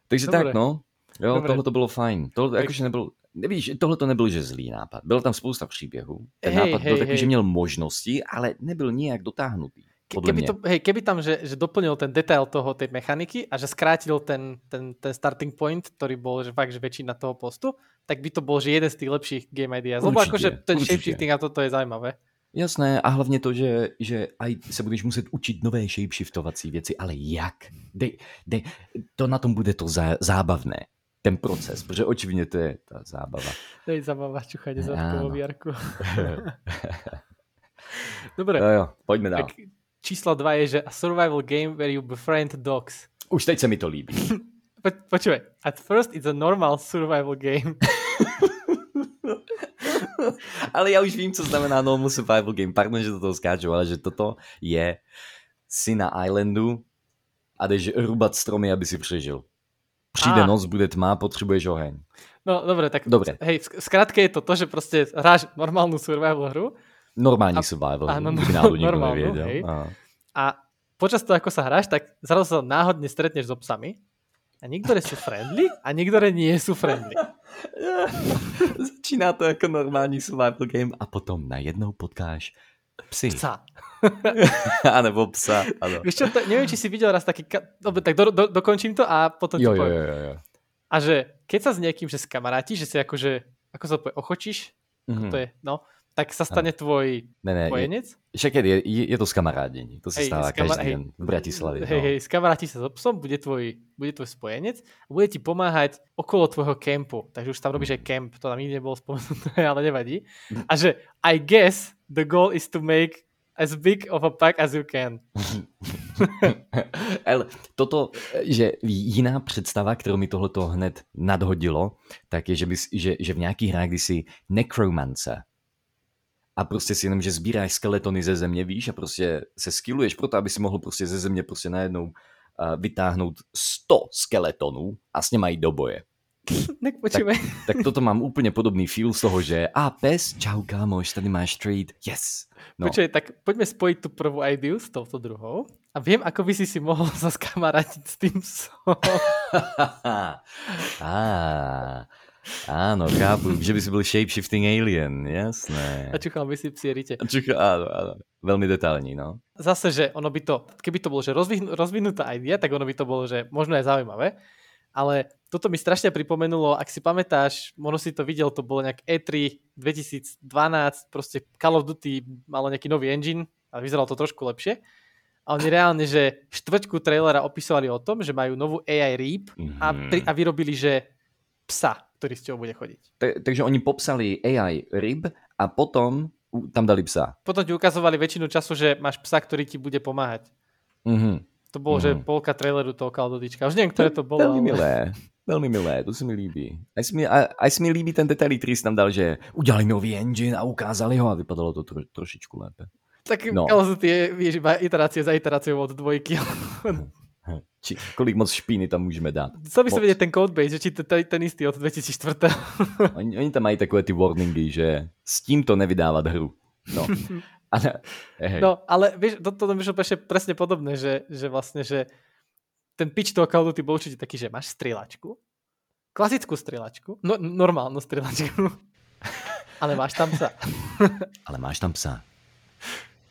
Speaker 2: Takže Dobre. tak, no. Jo, Dobre. tohle to bylo fajn. Tohle jakože nebyl, nevíš, tohle to nebyl že zlý nápad. Byl tam spousta příběhů. Ten hey, nápad hey, byl takový, hey. že měl možnosti, ale nebyl nijak dotáhnutý. Podľa
Speaker 1: keby, to, hej, keby tam, že, že doplnil ten detail toho, tej mechaniky a že skrátil ten, ten, ten starting point, ktorý bol že fakt, že väčšina toho postu, tak by to bol, že jeden z tých lepších game ideas. Lebo akože ten shapeshifting a toto je zaujímavé.
Speaker 2: Jasné, a hlavně to, že, že aj se budeš muset učit nové shapeshiftovací věci, ale jak? Dej, dej, to na tom bude to zá, zábavné, ten proces, protože očividně to je ta zábava.
Speaker 1: To je zabava čuchať za vr Dobre,
Speaker 2: Jo, jo, pojďme dál.
Speaker 1: tak číslo 2 je, že a survival game where you befriend dogs.
Speaker 2: Už teď se mi to líbí.
Speaker 1: Po, počúvaj, at first it's a normal survival game.
Speaker 2: ale já už vím, co znamená normal survival game. Pardon, že do toho skáču, ale že toto je si na islandu a jdeš rubat stromy, aby si přežil. Přijde
Speaker 1: Á.
Speaker 2: noc, bude tma, potřebuješ oheň.
Speaker 1: No dobre, tak
Speaker 2: Dobre.
Speaker 1: hej, v skratke je to to, že proste hráš normálnu survival hru
Speaker 2: Normální
Speaker 1: A-
Speaker 2: survival.
Speaker 1: áno,
Speaker 2: někdo
Speaker 1: normálnu,
Speaker 2: nevěděl.
Speaker 1: hej.
Speaker 2: Aha.
Speaker 1: a počas toho, ako sa hráš, tak zrazu sa náhodne stretneš so psami a niektoré sú friendly a niektoré nie sú friendly.
Speaker 2: Začíná to jako normální survival game a potom najednou potkáš psy.
Speaker 1: Psa.
Speaker 2: a nebo psa. Ano.
Speaker 1: Vieš čo, to, neviem, či si videl raz taký... Ka- Dobre, tak do, do, dokončím to a potom ti
Speaker 2: Jo, jo,
Speaker 1: poviem.
Speaker 2: jo, jo. jo.
Speaker 1: A že keď sa s niekým, že skamaráti, že si akože, ako sa to povie, ochočíš,
Speaker 2: Mhm.
Speaker 1: to je, no, tak sa stane tvoj
Speaker 2: Ne, ne, je,
Speaker 1: spojenec.
Speaker 2: však je, je, je to skamarádění. To se
Speaker 1: Hej,
Speaker 2: stává
Speaker 1: skamar-
Speaker 2: každý
Speaker 1: hej.
Speaker 2: den v Bratislavě.
Speaker 1: Hej,
Speaker 2: no.
Speaker 1: hej, skamaráti sa so psom, bude tvoj, bude tvoj spojenec a bude ti pomáhať okolo tvojho kempu. Takže už tam robíš aj kemp, to tam nikdy nebolo spomenuté, ale nevadí. A že I guess the goal is to make as big of a pack as you can.
Speaker 2: Ale toto, že jiná představa, kterou mi tohleto hned nadhodilo, tak je, že, bys, že, že v nějakých hrách, kdy jsi necromancer a prostě si jenom, že sbíráš skeletony ze země, víš, a prostě se skilluješ proto, aby si mohl prostě ze země prostě najednou uh, vytáhnout 100 skeletonů a s něma jít do boje.
Speaker 1: Tak počúvaj.
Speaker 2: Tak toto mám úplně podobný feel z toho, že a pes, čau kámoš, tady máš trade, yes. No.
Speaker 1: Počkaj, tak poďme spojiť tú prvú ideu s touto druhou. A viem, ako by si si mohol zaskamarátiť s tým psom.
Speaker 2: Á, áno, chápu, že by si byl shapeshifting alien, jasné.
Speaker 1: A čuchal by si psierite.
Speaker 2: Čucha, áno, áno, veľmi detailní, no.
Speaker 1: Zase, že ono by to, keby to bolo že rozvinutá idea, tak ono by to bolo, že možno aj zaujímavé. Ale toto mi strašne pripomenulo, ak si pamätáš, možno si to videl, to bolo nejak E E3 2012, proste Call of Duty malo nejaký nový engine a vyzeralo to trošku lepšie. A oni reálne, že štvrťku trailera opisovali o tom, že majú novú AI Reap a, pri, a vyrobili, že psa, ktorý s tebou bude chodiť.
Speaker 2: Ta- takže oni popsali AI ryb a potom tam dali psa.
Speaker 1: Potom ti ukazovali väčšinu času, že máš psa, ktorý ti bude pomáhať.
Speaker 2: Mhm.
Speaker 1: To bolo, mm. že
Speaker 2: Mhm.
Speaker 1: polka traileru toho Dutyčka. Už neviem, ktoré to bolo.
Speaker 2: Veľmi
Speaker 1: ale-
Speaker 2: milé. Veľmi milé, to se mi líbí. Aj se mi, aj, aj se mi líbí ten detail, který jsi tam dal, že udělali nový engine a ukázali ho a vypadalo to tro, trošičku lépe.
Speaker 1: Tak
Speaker 2: No.
Speaker 1: of Duty je, vieš, iba iterácie za iteráciou od dvojky.
Speaker 2: Či, kolik moc špíny tam můžeme dát.
Speaker 1: Chcel by
Speaker 2: Moc.
Speaker 1: vedieť ten codebase, že či to je ten istý od 2004.
Speaker 2: Oni, oni tam mají takové ty warningy, že s tímto nevydávat hru. No. A ne, hej.
Speaker 1: No, ale vieš, to, to mi prišlo presne, presne podobné, že, že vlastne, že ten pitch toho Call of Duty bol určite taký, že máš strieľačku, klasickú strieľačku, no, normálnu strieľačku, ale máš tam sa.
Speaker 2: Ale máš tam psa.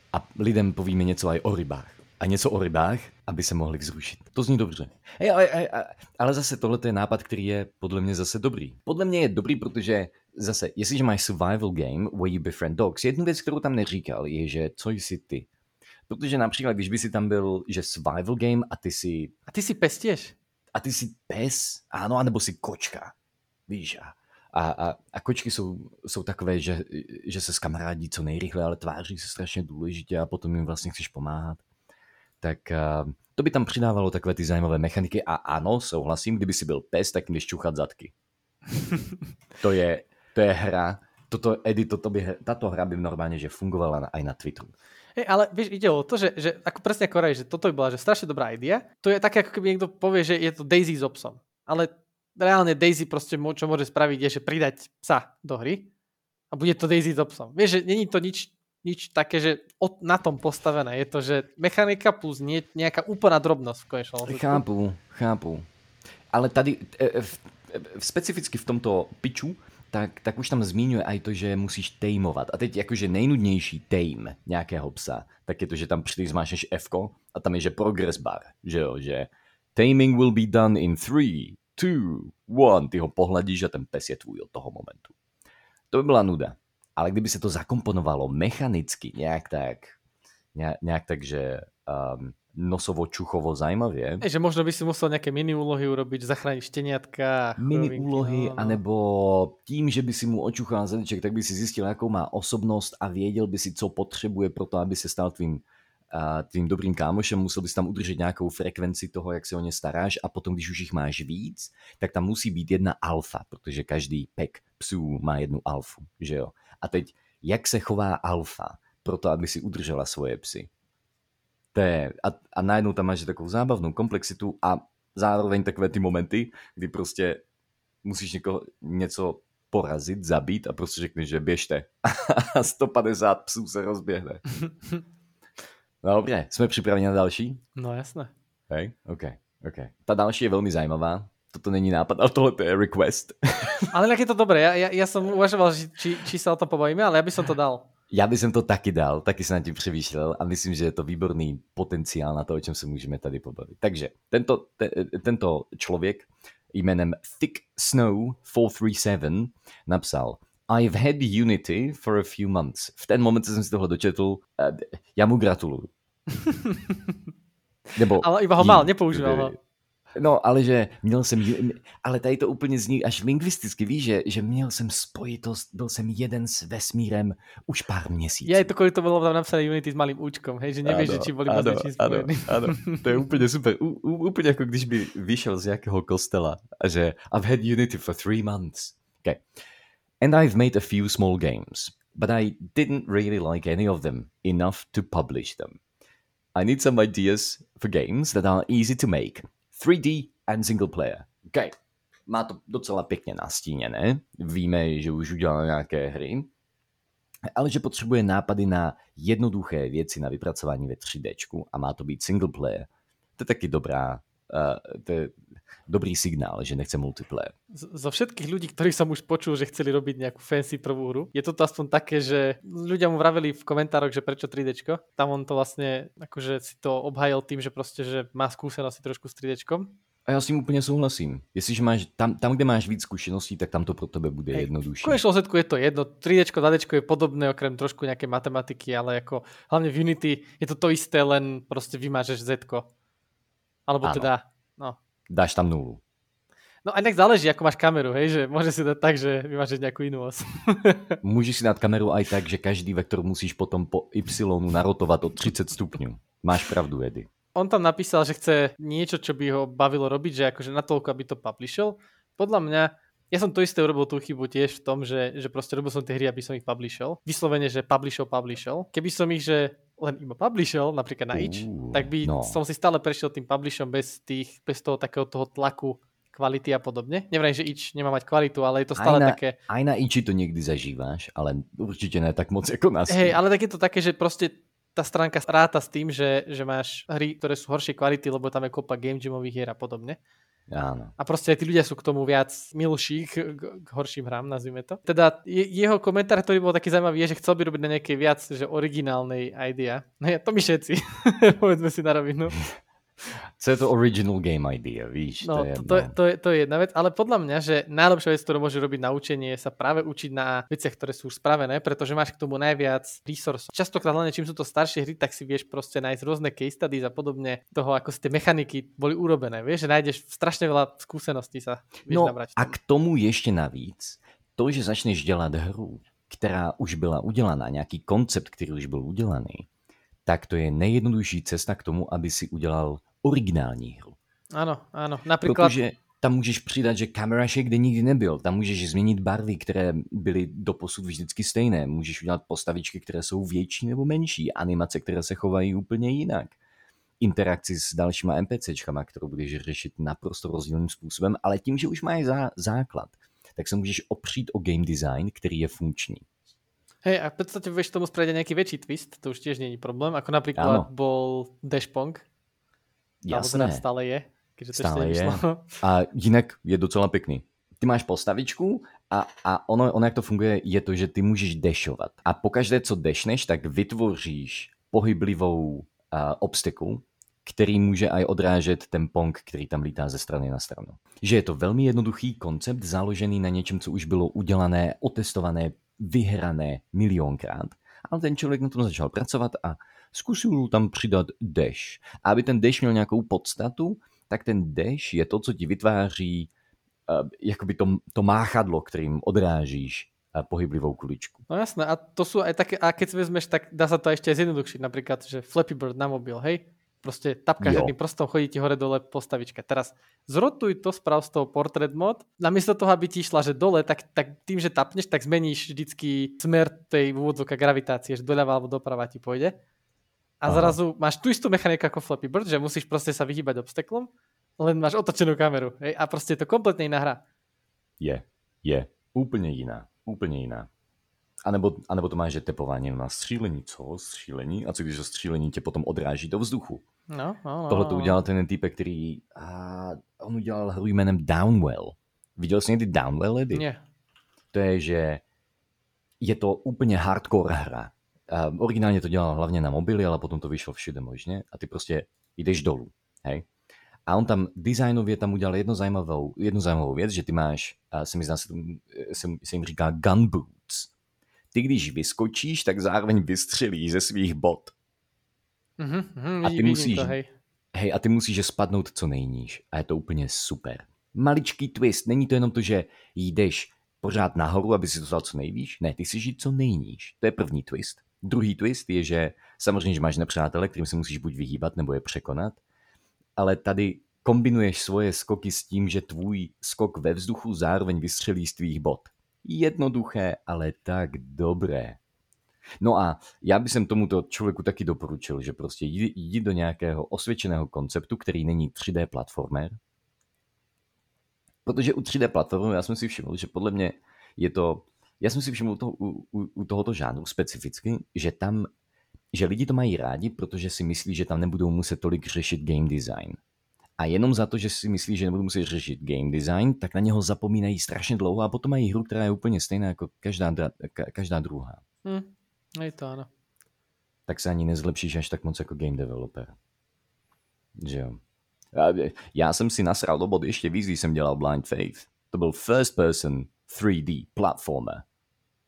Speaker 2: A lidem povíme něco aj o rybách. A něco o rybách, aby se mohli vzrušit. To zní dobře. Hej, ale, ale, ale zase tohle je nápad, který je podle mě zase dobrý. Podle mě je dobrý, protože zase, jestliže máš survival game where you befriend dogs, jednu věc, kterou tam neříkal, je, že co jsi ty. Protože například, když by si tam byl, že survival game a ty si
Speaker 1: A ty si pes tiež.
Speaker 2: a ty jsi pes, ano, anebo jsi kočka, víš, a, a, a, a kočky jsou, jsou takové, že, že se skamarádí co nejrychleji, ale tváří se strašně důležitě a potom jim vlastně chceš pomáhat. Tak a, to by tam přidávalo takové ty zajímavé mechaniky a ano, souhlasím, kdyby si byl pes, tak jdeš čuchat zadky. to je, to je hra, toto, Edy, toto by, tato hra by normálně, že fungovala na, aj na Twitteru.
Speaker 1: Hej, ale vieš, ide o to, že, že ako presne ako hovoríš, že toto by bola že strašne dobrá idea. To je také, ako keby niekto povie, že je to Daisy s obsom. Ale reálne Daisy proste, mo- čo môže spraviť, je, že pridať psa do hry a bude to Daisy s obsom. Vieš, že není to nič, nič také, že od, na tom postavené. Je to, že mechanika plus nie, nejaká úplná drobnosť v konečnom.
Speaker 2: Chápu, chápu. Ale tady e, v, v, specificky v tomto piču tak, tak už tam zmiňuje aj to, že musíš tejmovat. A teď jakože nejnudnější tame nějakého psa, tak je to, že tam přijde zmášneš F a tam je, že progress bar, že jo, že taming will be done in 3, 2, 1, ty ho pohladíš a ten pes je tvůj od toho momentu. To by byla nuda. Ale kdyby se to zakomponovalo mechanicky nějak tak, nějak tak, že um, nosovo-čuchovo zajímavě.
Speaker 1: Je, že možno by si musel nějaké mini úlohy urobiť, zachránit šteniatka.
Speaker 2: Mini úlohy, no, no. anebo tím, že by si mu očuchal zadeček, tak by si zjistil, jakou má osobnost a věděl by si, co potřebuje pro to, aby se stal tvým a tvým dobrým kámošem, musel bys tam udržet nějakou frekvenci toho, jak se o ně staráš a potom, když už jich máš víc, tak tam musí být jedna alfa, protože každý pek psů má jednu alfu, že jo. A teď, jak se chová alfa pro to, aby si udržela svoje psy? To je, a, a najednou tam máš takovou zábavnou komplexitu a zároveň takové ty momenty, kdy prostě musíš někoho něco porazit, zabít a prostě řekneš, že běžte. A 150 psů se rozběhne. Dobře, jsme připraveni na další?
Speaker 1: No jasné.
Speaker 2: Hej, OK, OK. Ta další je velmi zajímavá. Toto není nápad, ale tohle je request.
Speaker 1: ale jak je to dobré, ja, ja, ja som uvažoval, či, či sa o tom pobavíme, ale ja by som to dal.
Speaker 2: Já bych to taky dal, taky jsem na tím přemýšlel a myslím, že je to výborný potenciál na to, o čem se můžeme tady pobavit. Takže tento, te, tento člověk jménem Thick Snow 437 napsal I've had Unity for a few months. V ten moment jsem si tohle dočetl, já mu gratuluju.
Speaker 1: Nebo ale iba ho mal, nepoužíval.
Speaker 2: No, ale že měl jsem, ale tady to úplně zní až lingvisticky, víš, že, že měl jsem spojitost, byl jsem jeden s vesmírem už pár měsíců.
Speaker 1: Je to, kvůli to bylo tam napsané Unity s malým účkom, hej, že nevíš, že či byli ano,
Speaker 2: ano, ano, to je úplně super. U, úplně jako když by vyšel z nějakého kostela a že I've had Unity for three months. Okay. And I've made a few small games, but I didn't really like any of them enough to publish them. I need some ideas for games that are easy to make 3D and single player. OK. Má to docela pěkně nastíněné. Víme, že už udělal nějaké hry, ale že potřebuje nápady na jednoduché věci na vypracování ve 3D a má to být single player. To je taky dobrá, to je dobrý signál, že nechce multiplayer.
Speaker 1: Zo všetkých ľudí, ktorých som už počul, že chceli robiť nejakú fancy prvú hru, je to aspoň také, že ľudia mu vraveli v komentároch, že prečo 3D. Tam on to vlastne akože si to obhajil tým, že proste, že má skúsenosti trošku s 3D.
Speaker 2: A já s tím úplně souhlasím. Jestliže máš tam, tam, kde máš víc zkušeností, tak tam to pro tebe bude jednodušší. V
Speaker 1: konečnom setku je to jedno. 3D, 2D je podobné, okrem trošku nějaké matematiky, ale jako hlavně v Unity je to to isté, len prostě vymážeš Z. Alebo ano. teda, no,
Speaker 2: dáš tam nulu.
Speaker 1: No a inak záleží, ako máš kameru, hej, že môže si dať tak, že vymážeš nejakú inú os.
Speaker 2: Můžeš si dát kameru aj tak, že každý vektor musíš potom po Y narotovat o 30 stupňů. Máš pravdu, Edy.
Speaker 1: On tam napísal, že chce niečo, čo by ho bavilo robiť, že akože natoľko, aby to publishol. Podľa mňa, ja som to isté urobil tú chybu tiež v tom, že, že proste robil som tie hry, aby som ich publishol. Vyslovene, že publishol, publishol. Keby som ich, že len iba publishol, napríklad na itch, uh, tak by no. som si stále prešiel tým publishom bez, tých, bez toho takého toho tlaku kvality a podobne. Nevrajím, že itch nemá mať kvalitu, ale je to stále
Speaker 2: aj na,
Speaker 1: také...
Speaker 2: Aj na itchi to niekdy zažíváš, ale určite ne tak moc ako na
Speaker 1: Hej, ale tak je to také, že proste tá stránka ráta s tým, že, že máš hry, ktoré sú horšej kvality, lebo tam je kopa game jamových hier a podobne.
Speaker 2: Áno.
Speaker 1: A proste tí ľudia sú k tomu viac milší, k, k horším hrám, nazvime to. Teda je, jeho komentár, ktorý bol taký zaujímavý, je, že chcel by robiť na nejakej viac že originálnej idea. No ja, to my všetci, povedzme si na rovinu.
Speaker 2: Co je to original game idea, víš?
Speaker 1: No, to, je, to, to, je, to je jedna vec, ale podľa mňa, že najlepšia vec, ktorú môže robiť na učenie, je sa práve učiť na veciach, ktoré sú už spravené, pretože máš k tomu najviac resource. Častokrát hlavne čím sú to staršie hry, tak si vieš proste nájsť rôzne case studies a podobne toho, ako si tie mechaniky boli urobené. Vieš, že nájdeš strašne veľa skúseností sa vieš
Speaker 2: no,
Speaker 1: nabrať.
Speaker 2: A k tomu ještě navíc, to, že začneš dělat hru, která už byla udělaná, nějaký koncept, který už byl udělaný, tak to je nejjednodušší cesta k tomu, aby si udělal originální hru.
Speaker 1: Ano, ano. Například...
Speaker 2: Protože tam můžeš přidat, že kamera kde nikdy nebyl. Tam můžeš změnit barvy, které byly doposud vždycky stejné. Můžeš udělat postavičky, které jsou větší nebo menší. Animace, které se chovají úplně jinak. Interakci s dalšíma NPCčkama, kterou budeš řešit naprosto rozdílným způsobem, ale tím, že už máš zá, základ, tak se můžeš opřít o game design, který je funkční.
Speaker 1: Hej, a v podstate vieš tomu spraviť nejaký väčší twist, to už tiež nie je problém, ako napríklad ano. bol Dashpong,
Speaker 2: Jasné.
Speaker 1: Teda stále je.
Speaker 2: Stále je. A jinak je docela pěkný. ty máš postavičku a, a ono, ono, jak to funguje, je to, že ty můžeš dešovat. A pokaždé, co dešneš, tak vytvoříš pohyblivou uh, obstacle, který může aj odrážet ten pong, který tam lítá ze strany na stranu. Že je to velmi jednoduchý koncept, založený na něčem, co už bylo udělané, otestované, vyhrané milionkrát. Ale ten člověk na tom začal pracovat a zkusil tam přidat dash. A aby ten dash měl nějakou podstatu, tak ten dash je to, co ti vytváří uh, jakoby to, to máchadlo, kterým odrážíš uh, pohyblivou kuličku.
Speaker 1: No jasné, a to sú aj také, a keď si vezmeš, tak dá sa to ešte zjednodušiť, napríklad, že Flappy Bird na mobil, hej? Proste tapkáš jedným prstom, chodí ti hore dole postavička. Teraz zrotuj to, sprav z toho portrait mod. Namiesto toho, aby ti išla, že dole, tak, tak tým, že tapneš, tak zmeníš vždycky smer tej úvodzovka gravitácie, že doľava alebo doprava ti pôjde. A Aha. zrazu máš tú istú mechaniku ako Flappy Bird, že musíš proste sa vyhýbať obsteklom, len máš otočenú kameru. Hej? A proste je to kompletne iná hra.
Speaker 2: Je, je. Úplne iná. Úplne iná. A nebo, a nebo to máš, že tepování na střílení. Co? Střílení? A co když to střílení tě potom odráží do vzduchu?
Speaker 1: No, no, no.
Speaker 2: Tohle to no. udělal ten typ, který... A on udělal hru jménem Downwell. Viděl jsi někdy Downwell, Eddie?
Speaker 1: Ne.
Speaker 2: To je, že je to úplně hardcore hra. A originálně to dělal hlavně na mobily, ale potom to vyšlo všude možně. A ty prostě jdeš dolů. Hej? A on tam designově tam udělal jednu zajímavou, jednu zajímavou věc, že ty máš, a se mi zdá, se, se, se jim říká gun boots ty když vyskočíš, tak zároveň vystřelíš ze svých bod.
Speaker 1: Mm-hmm, a ty musíš, to, hej.
Speaker 2: hej, a ty musíš spadnout co nejníž. A je to úplně super. Maličký twist, není to jenom to, že jdeš pořád nahoru, aby si to vzal co nejvíš. Ne, ty si žít co nejníž. To je první twist. Druhý twist je, že samozřejmě, že máš nepřátele, kterým se musíš buď vyhýbat, nebo je překonat. Ale tady kombinuješ svoje skoky s tím, že tvůj skok ve vzduchu zároveň vystřelí z tvých bod. Jednoduché, ale tak dobré. No a já bych tomuto člověku taky doporučil, že prostě jdi, do nějakého osvědčeného konceptu, který není 3D platformer. Protože u 3D platformy já jsem si všiml, že podle mě je to, já jsem si všiml to, u, u, u tohoto žánru specificky, že tam, že lidi to mají rádi, protože si myslí, že tam nebudou muset tolik řešit game design. A jenom za to, že si myslí, že nebudou muset řešit game design, tak na něho zapomínají strašně dlouho a potom mají hru, která je úplně stejná jako každá, každá druhá.
Speaker 1: Hmm, je to ano.
Speaker 2: Tak se ani nezlepšíš až tak moc jako game developer. Že jo. Já jsem si nasral do bod ještě víc, když jsem dělal Blind Faith. To byl first person 3D platformer.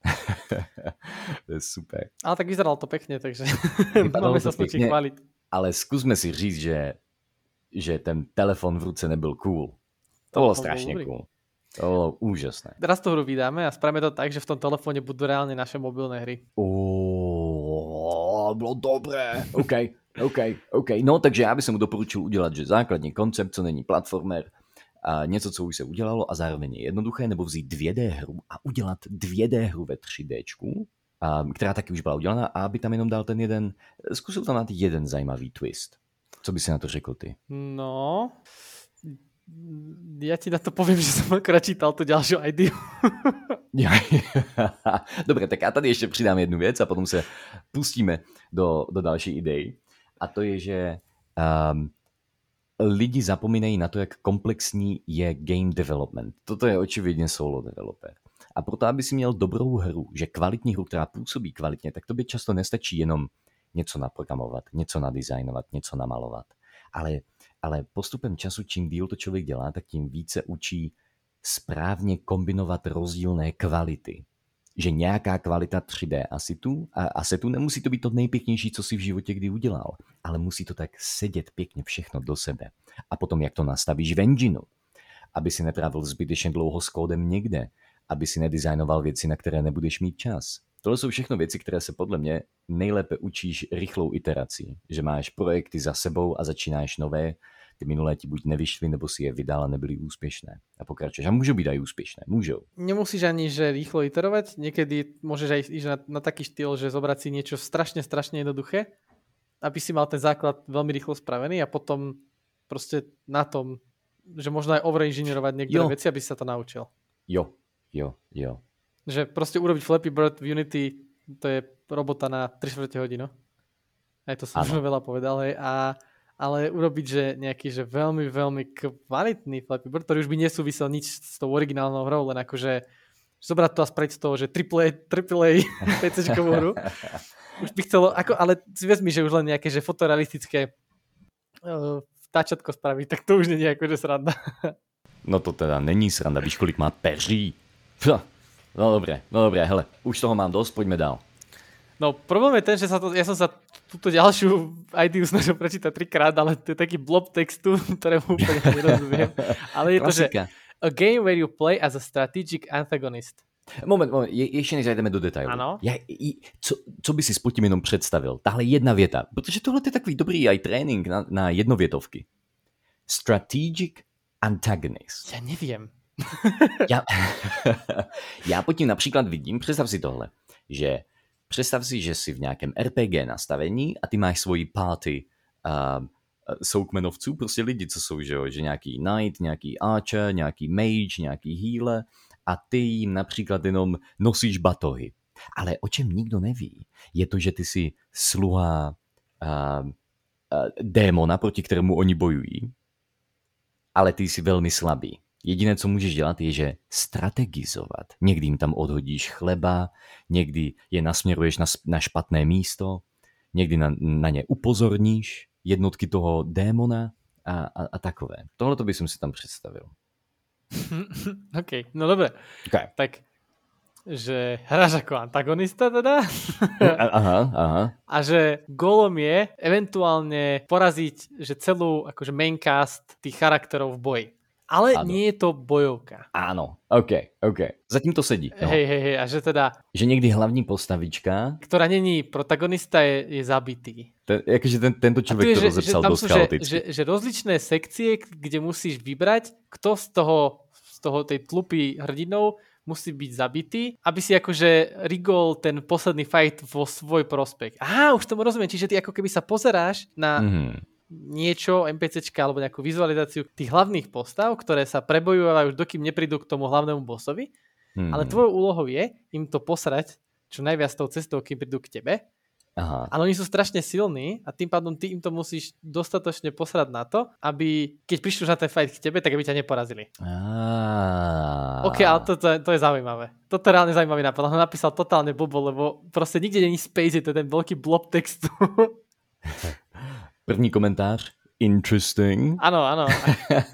Speaker 2: to je super.
Speaker 1: Ale tak vyzeral to pěkně, takže máme se pěkně, chválit.
Speaker 2: Ale zkusme si říct, že že ten telefon v ruce nebyl cool. To, to bylo strašně dobrý. cool. To bylo úžasné.
Speaker 1: Teraz tu hru vydáme a spravíme to tak, že v tom telefóne budú reálne naše mobilné hry.
Speaker 2: Oh, bylo dobré. OK, OK, OK. No, takže já bych mu doporučil udělat, že základní koncept, co není platformer, a něco, co už se udělalo a zároveň je jednoduché, nebo vzít 2D hru a udělat 2D hru ve 3D, která taky už byla udělaná a aby tam jenom dal ten jeden, zkusil tam dát jeden zajímavý twist. Co by si na to řekl ty?
Speaker 1: No, ja ti na to poviem, že som akorát čítal tu ďalšiu ideu.
Speaker 2: Dobre, tak já tady ještě přidám jednu věc a potom se pustíme do, do další idei. A to je, že um, lidi zapomínají na to, jak komplexní je game development. Toto je očividně solo developer. A proto, aby si měl dobrou hru, že kvalitní hru, která působí kvalitně, tak to by často nestačí jenom něco naprogramovat, něco nadizajnovat, něco namalovat. Ale, ale postupem času, čím díl to člověk dělá, tak tím více učí správně kombinovat rozdílné kvality. Že nějaká kvalita 3D asitu, a asetu nemusí to být to nejpěknější, co si v životě kdy udělal, ale musí to tak sedět pěkně všechno do sebe. A potom, jak to nastavíš v engineu, aby si netrávil zbytečně dlouho s kódem někde, aby si nedizajnoval věci, na které nebudeš mít čas. Tohle jsou všechno věci, které se podle mě nejlépe učíš rychlou iterací. Že máš projekty za sebou a začínáš nové, ty minulé ti buď nevyšly, nebo si je vydal a nebyly úspěšné. A pokračuješ. A můžou být aj úspěšné, můžou.
Speaker 1: Nemusíš ani, že rýchlo iterovať, někdy můžeš aj ísť na, na taký štýl, že zobrať si niečo strašně, strašně jednoduché, aby si mal ten základ veľmi rýchlo spravený a potom prostě na tom, že možno aj overinžinierovať niektoré jo. veci, aby sa to naučil.
Speaker 2: Jo, jo, jo.
Speaker 1: Že prostě urobiť Flappy Bird v Unity, to je robota na 3 čtvrte hodinu. Aj to som už veľa povedal, hej. A, ale urobiť, že nejaký, že veľmi, veľmi kvalitný Flappy Bird, ktorý už by nesúvisel nič s tou originálnou hrou, len akože zobrať to a spraviť z toho, že AAA, AAA PCčkovú hru. Už by chcelo, ako, ale si vezmi, že už len nejaké, že fotorealistické uh, tačatko spraviť, tak to už je akože sranda.
Speaker 2: No to teda není sranda, víš, kolik má peří. No dobré, no dobré, hele, už toho mám dost, pojďme dál.
Speaker 1: No problém je ten, že sa to, ja som sa túto ďalšiu ideu snažil prečítať trikrát, ale to je taký blob textu, ktorému úplne nerozumiem. Ale je Klasika. to, že a game where you play as a strategic antagonist.
Speaker 2: Moment, moment, je, ještě než zajdeme do detailu.
Speaker 1: Ano.
Speaker 2: Já, co, co by si s tím jenom představil? Tahle jedna věta, protože tohle je takový dobrý aj trénink na, na jednovětovky. Strategic antagonist.
Speaker 1: Já nevím.
Speaker 2: já, já pod tím například vidím, představ si tohle, že představ si, že jsi v nějakém RPG nastavení a ty máš svoji party uh, soukmenovců, prostě lidi, co jsou, že, že nějaký knight, nějaký archer, nějaký mage, nějaký healer a ty jim například jenom nosíš batohy. Ale o čem nikdo neví, je to, že ty jsi sluha uh, uh, démona, proti kterému oni bojují, ale ty jsi velmi slabý. Jediné, co můžeš dělat, je, že strategizovat. Někdy jim tam odhodíš chleba, někdy je nasměruješ na, na špatné místo, někdy na, na ně upozorníš, jednotky toho démona a, a, a takové. Tohle to bych si tam představil.
Speaker 1: OK, no dobré.
Speaker 2: Okay.
Speaker 1: Tak že hráš ako antagonista teda.
Speaker 2: aha, aha.
Speaker 1: A že golom je eventuálne poraziť že celú akože maincast tých charakterov v boji. Ale ano. nie je to bojovka.
Speaker 2: Áno, OK, OK. Zatím to sedí.
Speaker 1: No. Hej, hej, hej, a že teda...
Speaker 2: Že někdy hlavní postavička...
Speaker 1: Ktorá není protagonista, je, je zabitý.
Speaker 2: Ten, jakože ten, tento člověk to rozepsal dost chaoticky.
Speaker 1: Že, že, že rozličné sekcie, kde musíš vybrať, kto z toho, z toho tej tlupy hrdinou musí byť zabitý, aby si akože rigol ten posledný fight vo svoj prospekt. Aha, už tomu rozumiem, čiže ty ako keby sa pozeráš na... Mm-hmm niečo, NPCčka alebo nejakú vizualizáciu tých hlavných postav, ktoré sa prebojujú, už dokým neprídu k tomu hlavnému bossovi. Hmm. Ale tvojou úlohou je im to posrať čo najviac tou cestou, kým prídu k tebe.
Speaker 2: Aha.
Speaker 1: Ale oni sú strašne silní a tým pádom ty im to musíš dostatočne posrať na to, aby keď prišli na ten fight k tebe, tak aby ťa neporazili.
Speaker 2: Ah.
Speaker 1: OK, ale to, to, to je zaujímavé. Toto je reálne zaujímavý nápad. On napísal totálne blbo, lebo proste nikde není space, to je ten veľký blob textu.
Speaker 2: První komentář. Interesting.
Speaker 1: Ano, ano.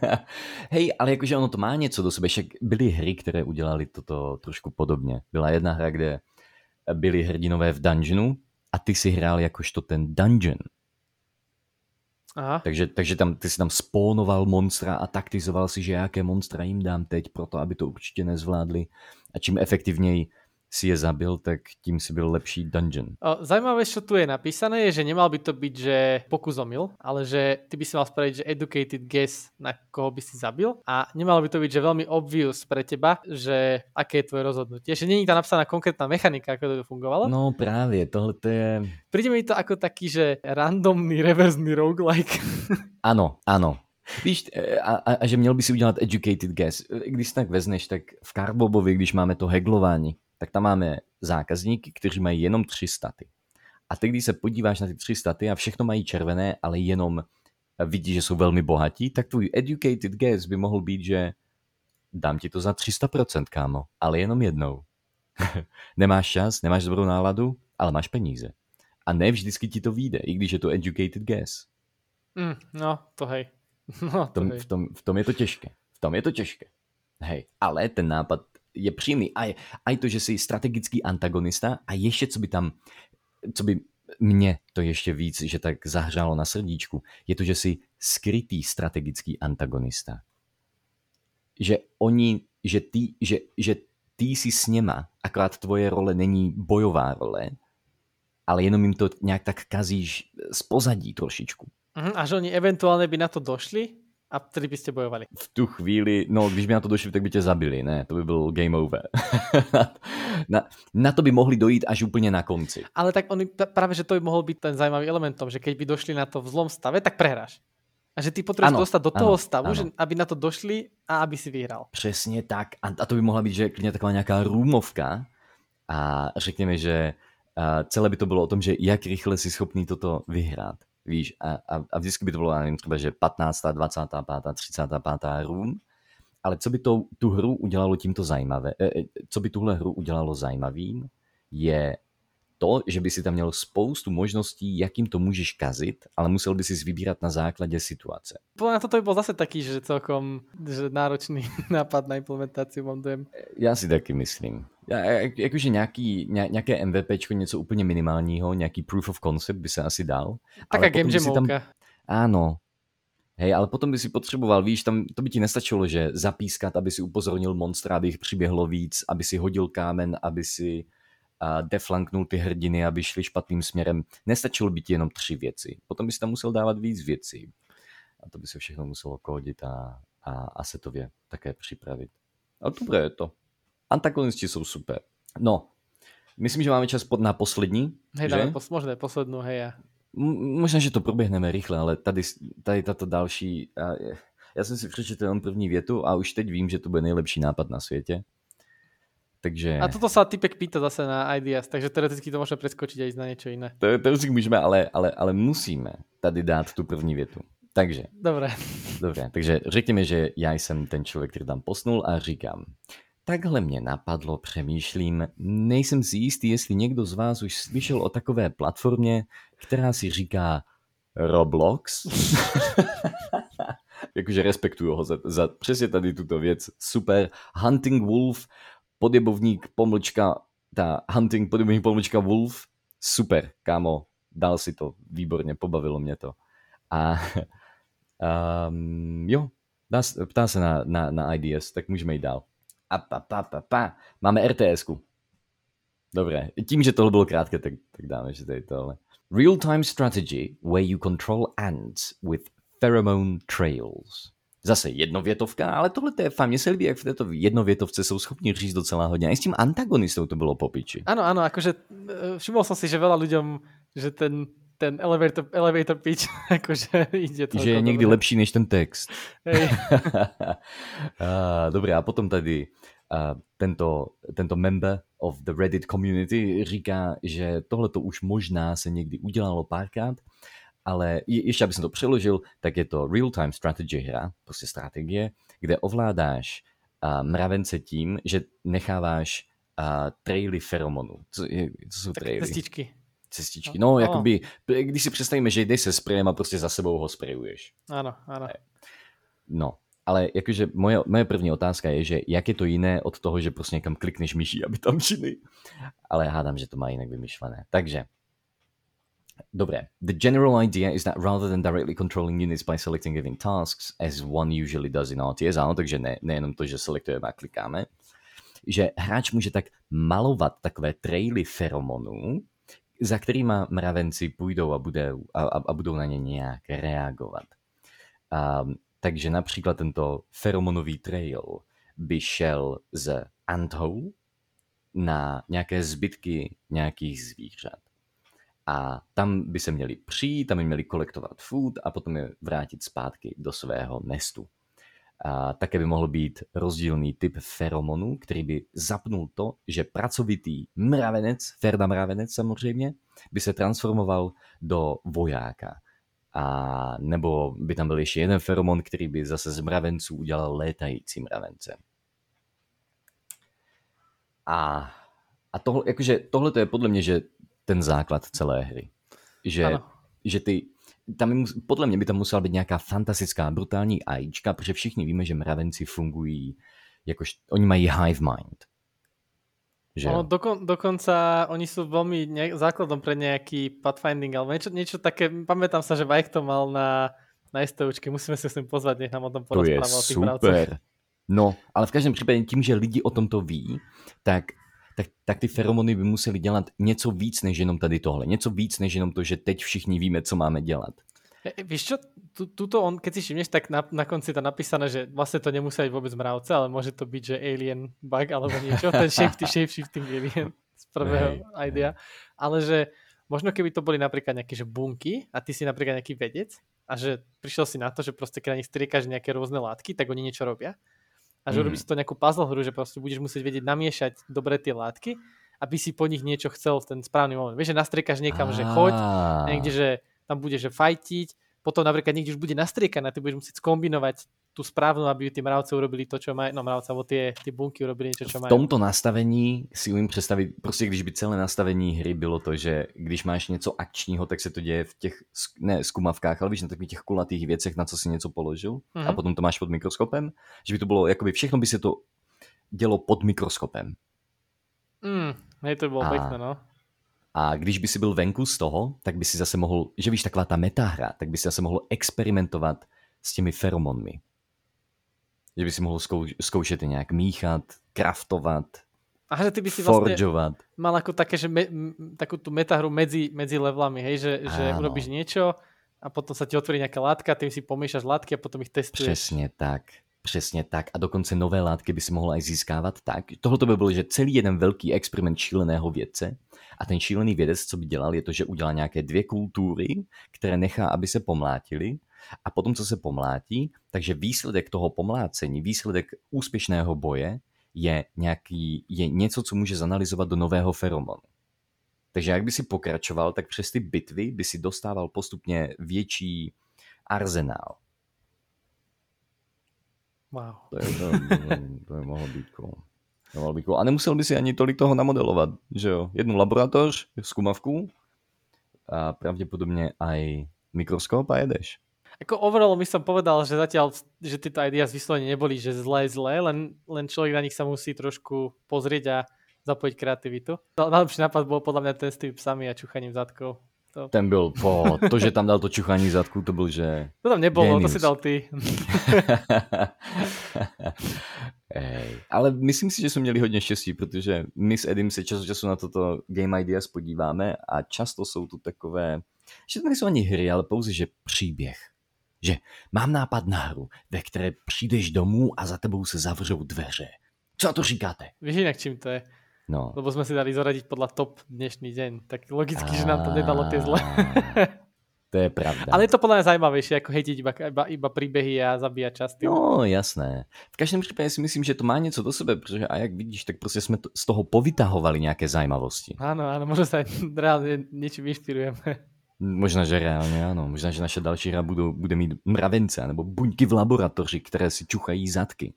Speaker 2: Hej, ale jakože ono to má něco do sebe. Však byly hry, které udělali toto trošku podobně. Byla jedna hra, kde byli hrdinové v dungeonu a ty si hrál jakožto ten dungeon.
Speaker 1: Aha.
Speaker 2: Takže, takže tam, ty si tam spónoval monstra a taktizoval si, že jaké monstra jim dám teď, proto aby to určitě nezvládli. A čím efektivněji si je zabil, tak tím si byl lepší dungeon.
Speaker 1: Zajímavé, čo tu je napísané, je, že nemal by to byť, že pokus omyl, ale že ty by si mal spraviť, že educated guess, na koho by si zabil a nemalo by to byť, že veľmi obvious pre teba, že aké je tvoje rozhodnutie. Že není tam napsaná konkrétna mechanika, ako to fungovalo.
Speaker 2: No právě, tohle to je...
Speaker 1: Príde mi to ako taký, že randomný reverzný roguelike.
Speaker 2: ano, ano. Víš, e, a, a, a že měl by si udělat educated guess. Když tak vezneš, tak v Carbobovi, když máme to heglování, tak tam máme zákazníky, kteří mají jenom tři staty. A ty, když se podíváš na ty tři staty a všechno mají červené, ale jenom vidí, že jsou velmi bohatí, tak tvůj educated guess by mohl být, že dám ti to za 300%, kámo, ale jenom jednou. nemáš čas, nemáš dobrou náladu, ale máš peníze. A ne vždycky ti to vyjde, i když je to educated guess.
Speaker 1: Mm, no, to hej. No,
Speaker 2: to v, tom, hej. V, tom, v tom je to těžké. V tom je to těžké. Hej, ale ten nápad je příjemný. A aj to, že jsi strategický antagonista a ještě co by tam, co by mě to ještě víc, že tak zahřálo na srdíčku, je to, že jsi skrytý strategický antagonista. Že oni, že ty, že, že ty jsi s něma, akorát tvoje role není bojová role, ale jenom jim to nějak tak kazíš z pozadí trošičku.
Speaker 1: Mhm, a že oni eventuálně by na to došli, a vtedy byste bojovali.
Speaker 2: V tu chvíli, no když by na to došli, tak by tě zabili, ne? To by byl game over. na, na to by mohli dojít až úplně na konci.
Speaker 1: Ale tak oni, právě, že to by mohl být ten zajímavý elementom, že keď by došli na to v zlom stave, tak prehráš. A že ty potřebuješ dostat do toho ano, stavu, ano. že aby na to došli a aby si vyhrál.
Speaker 2: Přesně tak. A, a to by mohla být, že klidně taková nějaká růmovka a řekněme, že uh, celé by to bylo o tom, že jak rychle si schopný toto vyhrát. Víš, a, a, a vždycky by to bylo, nevím, třeba, že 15., 25., 35. room, ale co by to, tu hru udělalo tímto zajímavé, eh, eh, co by tuhle hru udělalo zajímavým, je to, že by si tam měl spoustu možností, jakým to můžeš kazit, ale musel by si vybírat na základě situace.
Speaker 1: Podľa toto by bol zase taký, že celkom že náročný nápad na implementaci, mám dojem.
Speaker 2: Já si taky myslím. Jak, jakože nějaký, nějaké MVPčko, něco úplně minimálního, nějaký proof of concept by se asi dal.
Speaker 1: Taká game jamovka. Tam...
Speaker 2: Ano, Hej, ale potom by si potřeboval, víš, tam to by ti nestačilo, že zapískat, aby si upozornil monstra, aby jich přiběhlo víc, aby si hodil kámen, aby si uh, deflanknul ty hrdiny, aby šli špatným směrem. Nestačilo by ti jenom tři věci. Potom by si tam musel dávat víc věcí. A to by se všechno muselo kódit a, a, a setově také připravit. A dobré je to. Antagonisti jsou super. No, myslím, že máme čas pod na poslední.
Speaker 1: Hej, dáme pos, možná poslednou, hej.
Speaker 2: Možná, že to proběhneme rychle, ale tady, tady tato další... Já jsem si přečetl jenom první větu a už teď vím, že to bude nejlepší nápad na světě. Takže...
Speaker 1: A toto sa typek pýta zase na ideas, takže teoreticky to můžeme preskočiť a jít na něco jiné.
Speaker 2: Teoreticky můžeme, ale, ale, ale musíme tady dát tu první větu. Takže.
Speaker 1: Dobré.
Speaker 2: Dobré, takže řekněme, že já jsem ten člověk, který tam posnul a říkám, Takhle mě napadlo, přemýšlím, nejsem si jistý, jestli někdo z vás už slyšel o takové platformě, která si říká Roblox. Jakože respektuju ho za, za přesně tady tuto věc. Super. Hunting Wolf, podjebovník, pomlčka, ta Hunting, podjebovník, pomlčka Wolf. Super, kámo, dal si to, výborně, pobavilo mě to. A um, jo, ptá se na, na, na IDS, tak můžeme jít dál. A pa, pa, pa, pa. Máme RTS-ku. Dobré, tím, že tohle bylo krátké, tak, tak dáme, že tady tohle. Real-time strategy where you control ants with pheromone trails. Zase jednovětovka, ale tohle je fajn. Mně se líbí, jak v této jednovětovce jsou schopni říct docela hodně. A i s tím antagonistou to bylo popiči.
Speaker 1: Ano, ano, jakože eh, všiml jsem si, že veľa ľuďom, že ten ten elevator, elevator pitch, jakože ide to.
Speaker 2: Že je někdy dobré. lepší než ten text. Hej. a, dobré, a potom tady a, tento, tento member of the Reddit community říká, že tohle to už možná se někdy udělalo párkrát, ale ještě, aby jsem to přeložil, tak je to real-time strategy hra, prostě strategie, kde ovládáš a, mravence tím, že necháváš a, traily feromonů. Co, je, co jsou
Speaker 1: tak
Speaker 2: traily?
Speaker 1: Cestičky
Speaker 2: cestičky. No, no, jakoby, když si představíme, že jdeš se sprejem a prostě za sebou ho sprejuješ.
Speaker 1: Ano, ano.
Speaker 2: No, ale jakože moje, moje první otázka je, že jak je to jiné od toho, že prostě někam klikneš myší, aby tam činy. Ale hádám, že to má jinak vymyšlené. Takže, Dobré. The general idea is that rather than directly controlling units by selecting giving tasks, as one usually does in RTS, ano, takže ne, nejenom to, že selektujeme a klikáme, že hráč může tak malovat takové traily feromonů, za kterýma mravenci půjdou a, bude, a, a budou na ně nějak reagovat. A, takže například tento feromonový trail by šel z anthole na nějaké zbytky nějakých zvířat. A tam by se měli přijít, tam by měli kolektovat food a potom je vrátit zpátky do svého nestu. A také by mohl být rozdílný typ feromonu, který by zapnul to, že pracovitý mravenec, Ferda mravenec samozřejmě, by se transformoval do vojáka. A nebo by tam byl ještě jeden feromon, který by zase z mravenců udělal létající mravence. A, a tohle, jakože, tohle to je podle mě, že ten základ celé hry. Že, že ty, tam podle mě by tam musela být nějaká fantastická, brutální AIčka, protože všichni víme, že mravenci fungují, jakož oni mají hive mind.
Speaker 1: Že no, dokon, dokonca oni sú veľmi ne, základom pre nejaký pathfinding, alebo niečo, niečo také, pamätám sa, že Vajk to mal na, na STUčke, musíme si s tým pozvať, nech nám o tom porozprával.
Speaker 2: To je super. No, ale v každém případě tím, že lidi o tomto ví, tak tak, tak ty feromony by museli dělat něco víc než jenom tady tohle. Něco víc než jenom to, že teď všichni víme, co máme dělat.
Speaker 1: E, víš čo, tuto on, keď si všimneš, tak na, na konci tam napísané, že vlastne to nemusí byť vôbec mravce, ale môže to byť, že alien bug alebo niečo, ten shape, shape shifting alien z prvého hey, idea. Hey. Ale že možno keby to boli napríklad nejaké že bunky a ty si napríklad nejaký vedec a že prišiel si na to, že proste keď na nich striekaš nejaké rôzne látky, tak oni niečo robia a že mm. urobíš to nejakú puzzle hru, že proste budeš musieť vedieť namiešať dobre tie látky, aby si po nich niečo chcel v ten správny moment. Vieš, že nastriekaš niekam, že choď, niekde, že tam bude, že fajtiť, potom napríklad niekde už bude nastriekané, ty budeš musieť skombinovať tú správnu, aby tí mravce urobili to, čo majú, no mravce, alebo tie, tie bunky urobili niečo, čo majú.
Speaker 2: V tomto nastavení si umím představit, prostě když by celé nastavení hry bylo to, že když máš něco akčního, tak se to děje v těch, ne skumavkách, ale víš, na takových těch kulatých věcech, na co si něco položil mm-hmm. a mhm. potom to máš pod mikroskopem, že by to bylo, jakoby všechno by se to dělo pod mikroskopem.
Speaker 1: Mm, hej, to bylo a, pěkné, no.
Speaker 2: A když by si byl venku z toho, tak by si zase mohl, že víš, taková ta metahra, tak by si zase mohl experimentovat s těmi feromonmi. Že by si mohl zkouš zkoušet nějak míchat, kraftovat,
Speaker 1: a že ty by si vlastne mal ako také, že me, takú tú metahru medzi, medzi levelami, hej, že, že urobíš niečo a potom sa ti otvorí nejaká látka, ty si pomíšaš látky a potom ich testuješ.
Speaker 2: Přesně tak. Přesně tak. A dokonce nové látky by si mohla i získávat tak. Tohle by bylo, že celý jeden velký experiment šíleného vědce. A ten šílený vědec, co by dělal, je to, že udělá nějaké dvě kultury, které nechá, aby se pomlátili. A potom, co se pomlátí, takže výsledek toho pomlácení, výsledek úspěšného boje je, nějaký, je něco, co může zanalizovat do nového feromonu. Takže jak by si pokračoval, tak přes ty bitvy by si dostával postupně větší arzenál.
Speaker 1: Wow.
Speaker 2: To je, to, to, to je mohlo být cool. To mohlo být cool. A nemusel by si ani tolik toho namodelovat, že jo? Jednu laboratoř, zkumavku a pravděpodobně aj mikroskop a jedeš.
Speaker 1: Ako overall by som povedal, že zatiaľ, že tieto ideas vyslovene neboli, že zlé, zlé, len, len človek na nich sa musí trošku pozrieť a zapojiť kreativitu. Najlepší nápad bol podľa mňa ten s tými psami a čuchaním zadkov.
Speaker 2: To... Ten byl, po, to, že tam dal to čuchání zadku, to byl, že...
Speaker 1: To tam nebylo, Genius. to si dal ty.
Speaker 2: Ej, ale myslím si, že jsme měli hodně štěstí, protože my s Edim se čas od času na toto Game Ideas podíváme a často jsou tu takové, že to nejsou ani hry, ale pouze, že příběh. Že mám nápad na hru, ve které přijdeš domů a za tebou se zavřou dveře. Co na to říkáte?
Speaker 1: Víš jinak čím to je?
Speaker 2: No.
Speaker 1: Lebo sme si dali zoradiť podľa top dnešný deň. Tak logicky, že nám to nedalo tie zle.
Speaker 2: To je pravda.
Speaker 1: Ale je to podľa mňa zaujímavejšie, ako hejtiť iba, iba, iba príbehy a zabíjať čas.
Speaker 2: No, jasné. V každém případě si myslím, že to má něco do sebe, protože a jak vidíš, tak prostě jsme to, z toho povytahovali nějaké zajímavosti.
Speaker 1: Áno, áno, možno sa reálne niečím inšpirujeme.
Speaker 2: Možná, že reálně ano. Možná, že naše další hra budou, bude mít mravence nebo buňky v laboratoři, které si čuchají zadky.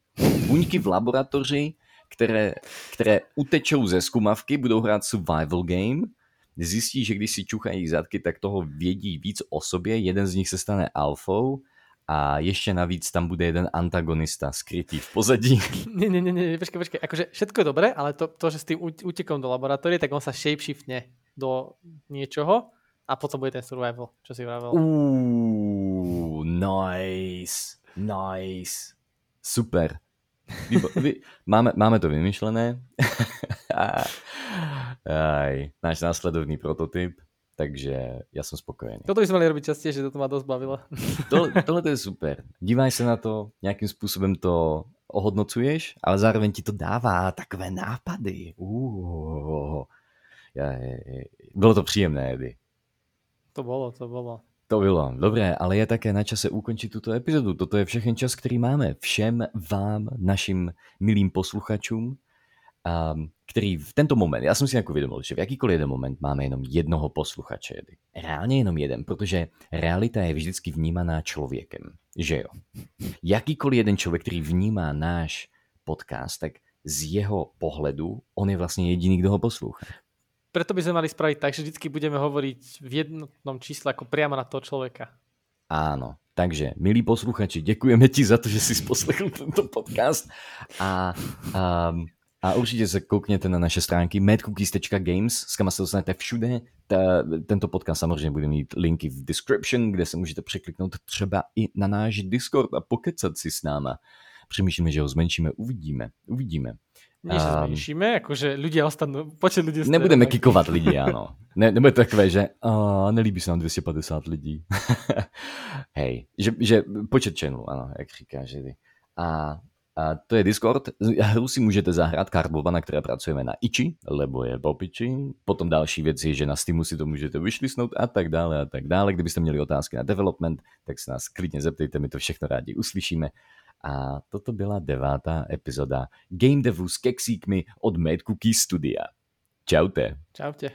Speaker 2: Buňky v laboratoři, které, které utečou ze skumavky, budou hrát survival game, zjistí, že když si čuchají zadky, tak toho vědí víc o sobě, jeden z nich se stane alfou a ještě navíc tam bude jeden antagonista skrytý v pozadí.
Speaker 1: Ne, ne, ne, ne, počkej, počkej, akože všetko je dobré, ale to, to že s tým utekom do laboratórie, tak on sa shapeshiftne do niečoho a potom bude ten survival, čo si vravel.
Speaker 2: Uuu, nice, nice, super. Výbo, vy, máme, máme to vymyšlené. Aj, náš následovný prototyp, takže já jsem spokojený.
Speaker 1: Toto bychom měli robiť častěji, že to má dost bavilo.
Speaker 2: tohle, tohle to je super. Dívaj se na to, nějakým způsobem to ohodnocuješ, ale zároveň ti to dává takové nápady. Uh, bylo to příjemné, Edy.
Speaker 1: To bylo, to bylo.
Speaker 2: To bylo. Dobré, ale je také na čase ukončit tuto epizodu. Toto je všechen čas, který máme. Všem vám, našim milým posluchačům, um, který v tento moment, já jsem si jako uvědomil, že v jakýkoliv jeden moment máme jenom jednoho posluchače. Reálně jenom jeden, protože realita je vždycky vnímaná člověkem. Že jo? Jakýkoliv jeden člověk, který vnímá náš podcast, tak z jeho pohledu on je vlastně jediný, kdo ho poslouchá
Speaker 1: preto by sme mali spraviť tak, že vždy budeme hovoriť v jednotnom čísle ako priamo na toho človeka.
Speaker 2: Áno, takže milí posluchači, děkujeme ti za to, že jsi poslechl tento podcast a, a, a určitě se koukněte na naše stránky madcookies.games, s kam se dostanete všude. Ta, tento podcast samozřejmě bude mít linky v description, kde se můžete překliknout třeba i na náš Discord a pokecat si s náma. Přemýšlíme, že ho zmenšíme, uvidíme, uvidíme.
Speaker 1: Nie, že zmenšíme, akože ľudia ostanú, počet ľudí...
Speaker 2: Nebudeme kikovat lidi, ano. Ne, nebude to takové, že uh, nelíbí se nám 250 lidí. Hej, že, že počet channelů, ano, jak říká že A, a to je Discord. Hru si můžete zahrát Cardbova, na které pracujeme na Ichi, lebo je popiči. Potom další věc je, že na Steamu si to můžete vyšlisnout a tak dále a tak dále. Kdybyste měli otázky na development, tak se nás klidně zeptejte, my to všechno rádi uslyšíme. A toto byla devátá epizoda Game Devu s keksíkmi od Mad Cookie Studia. Čaute.
Speaker 1: Čaute.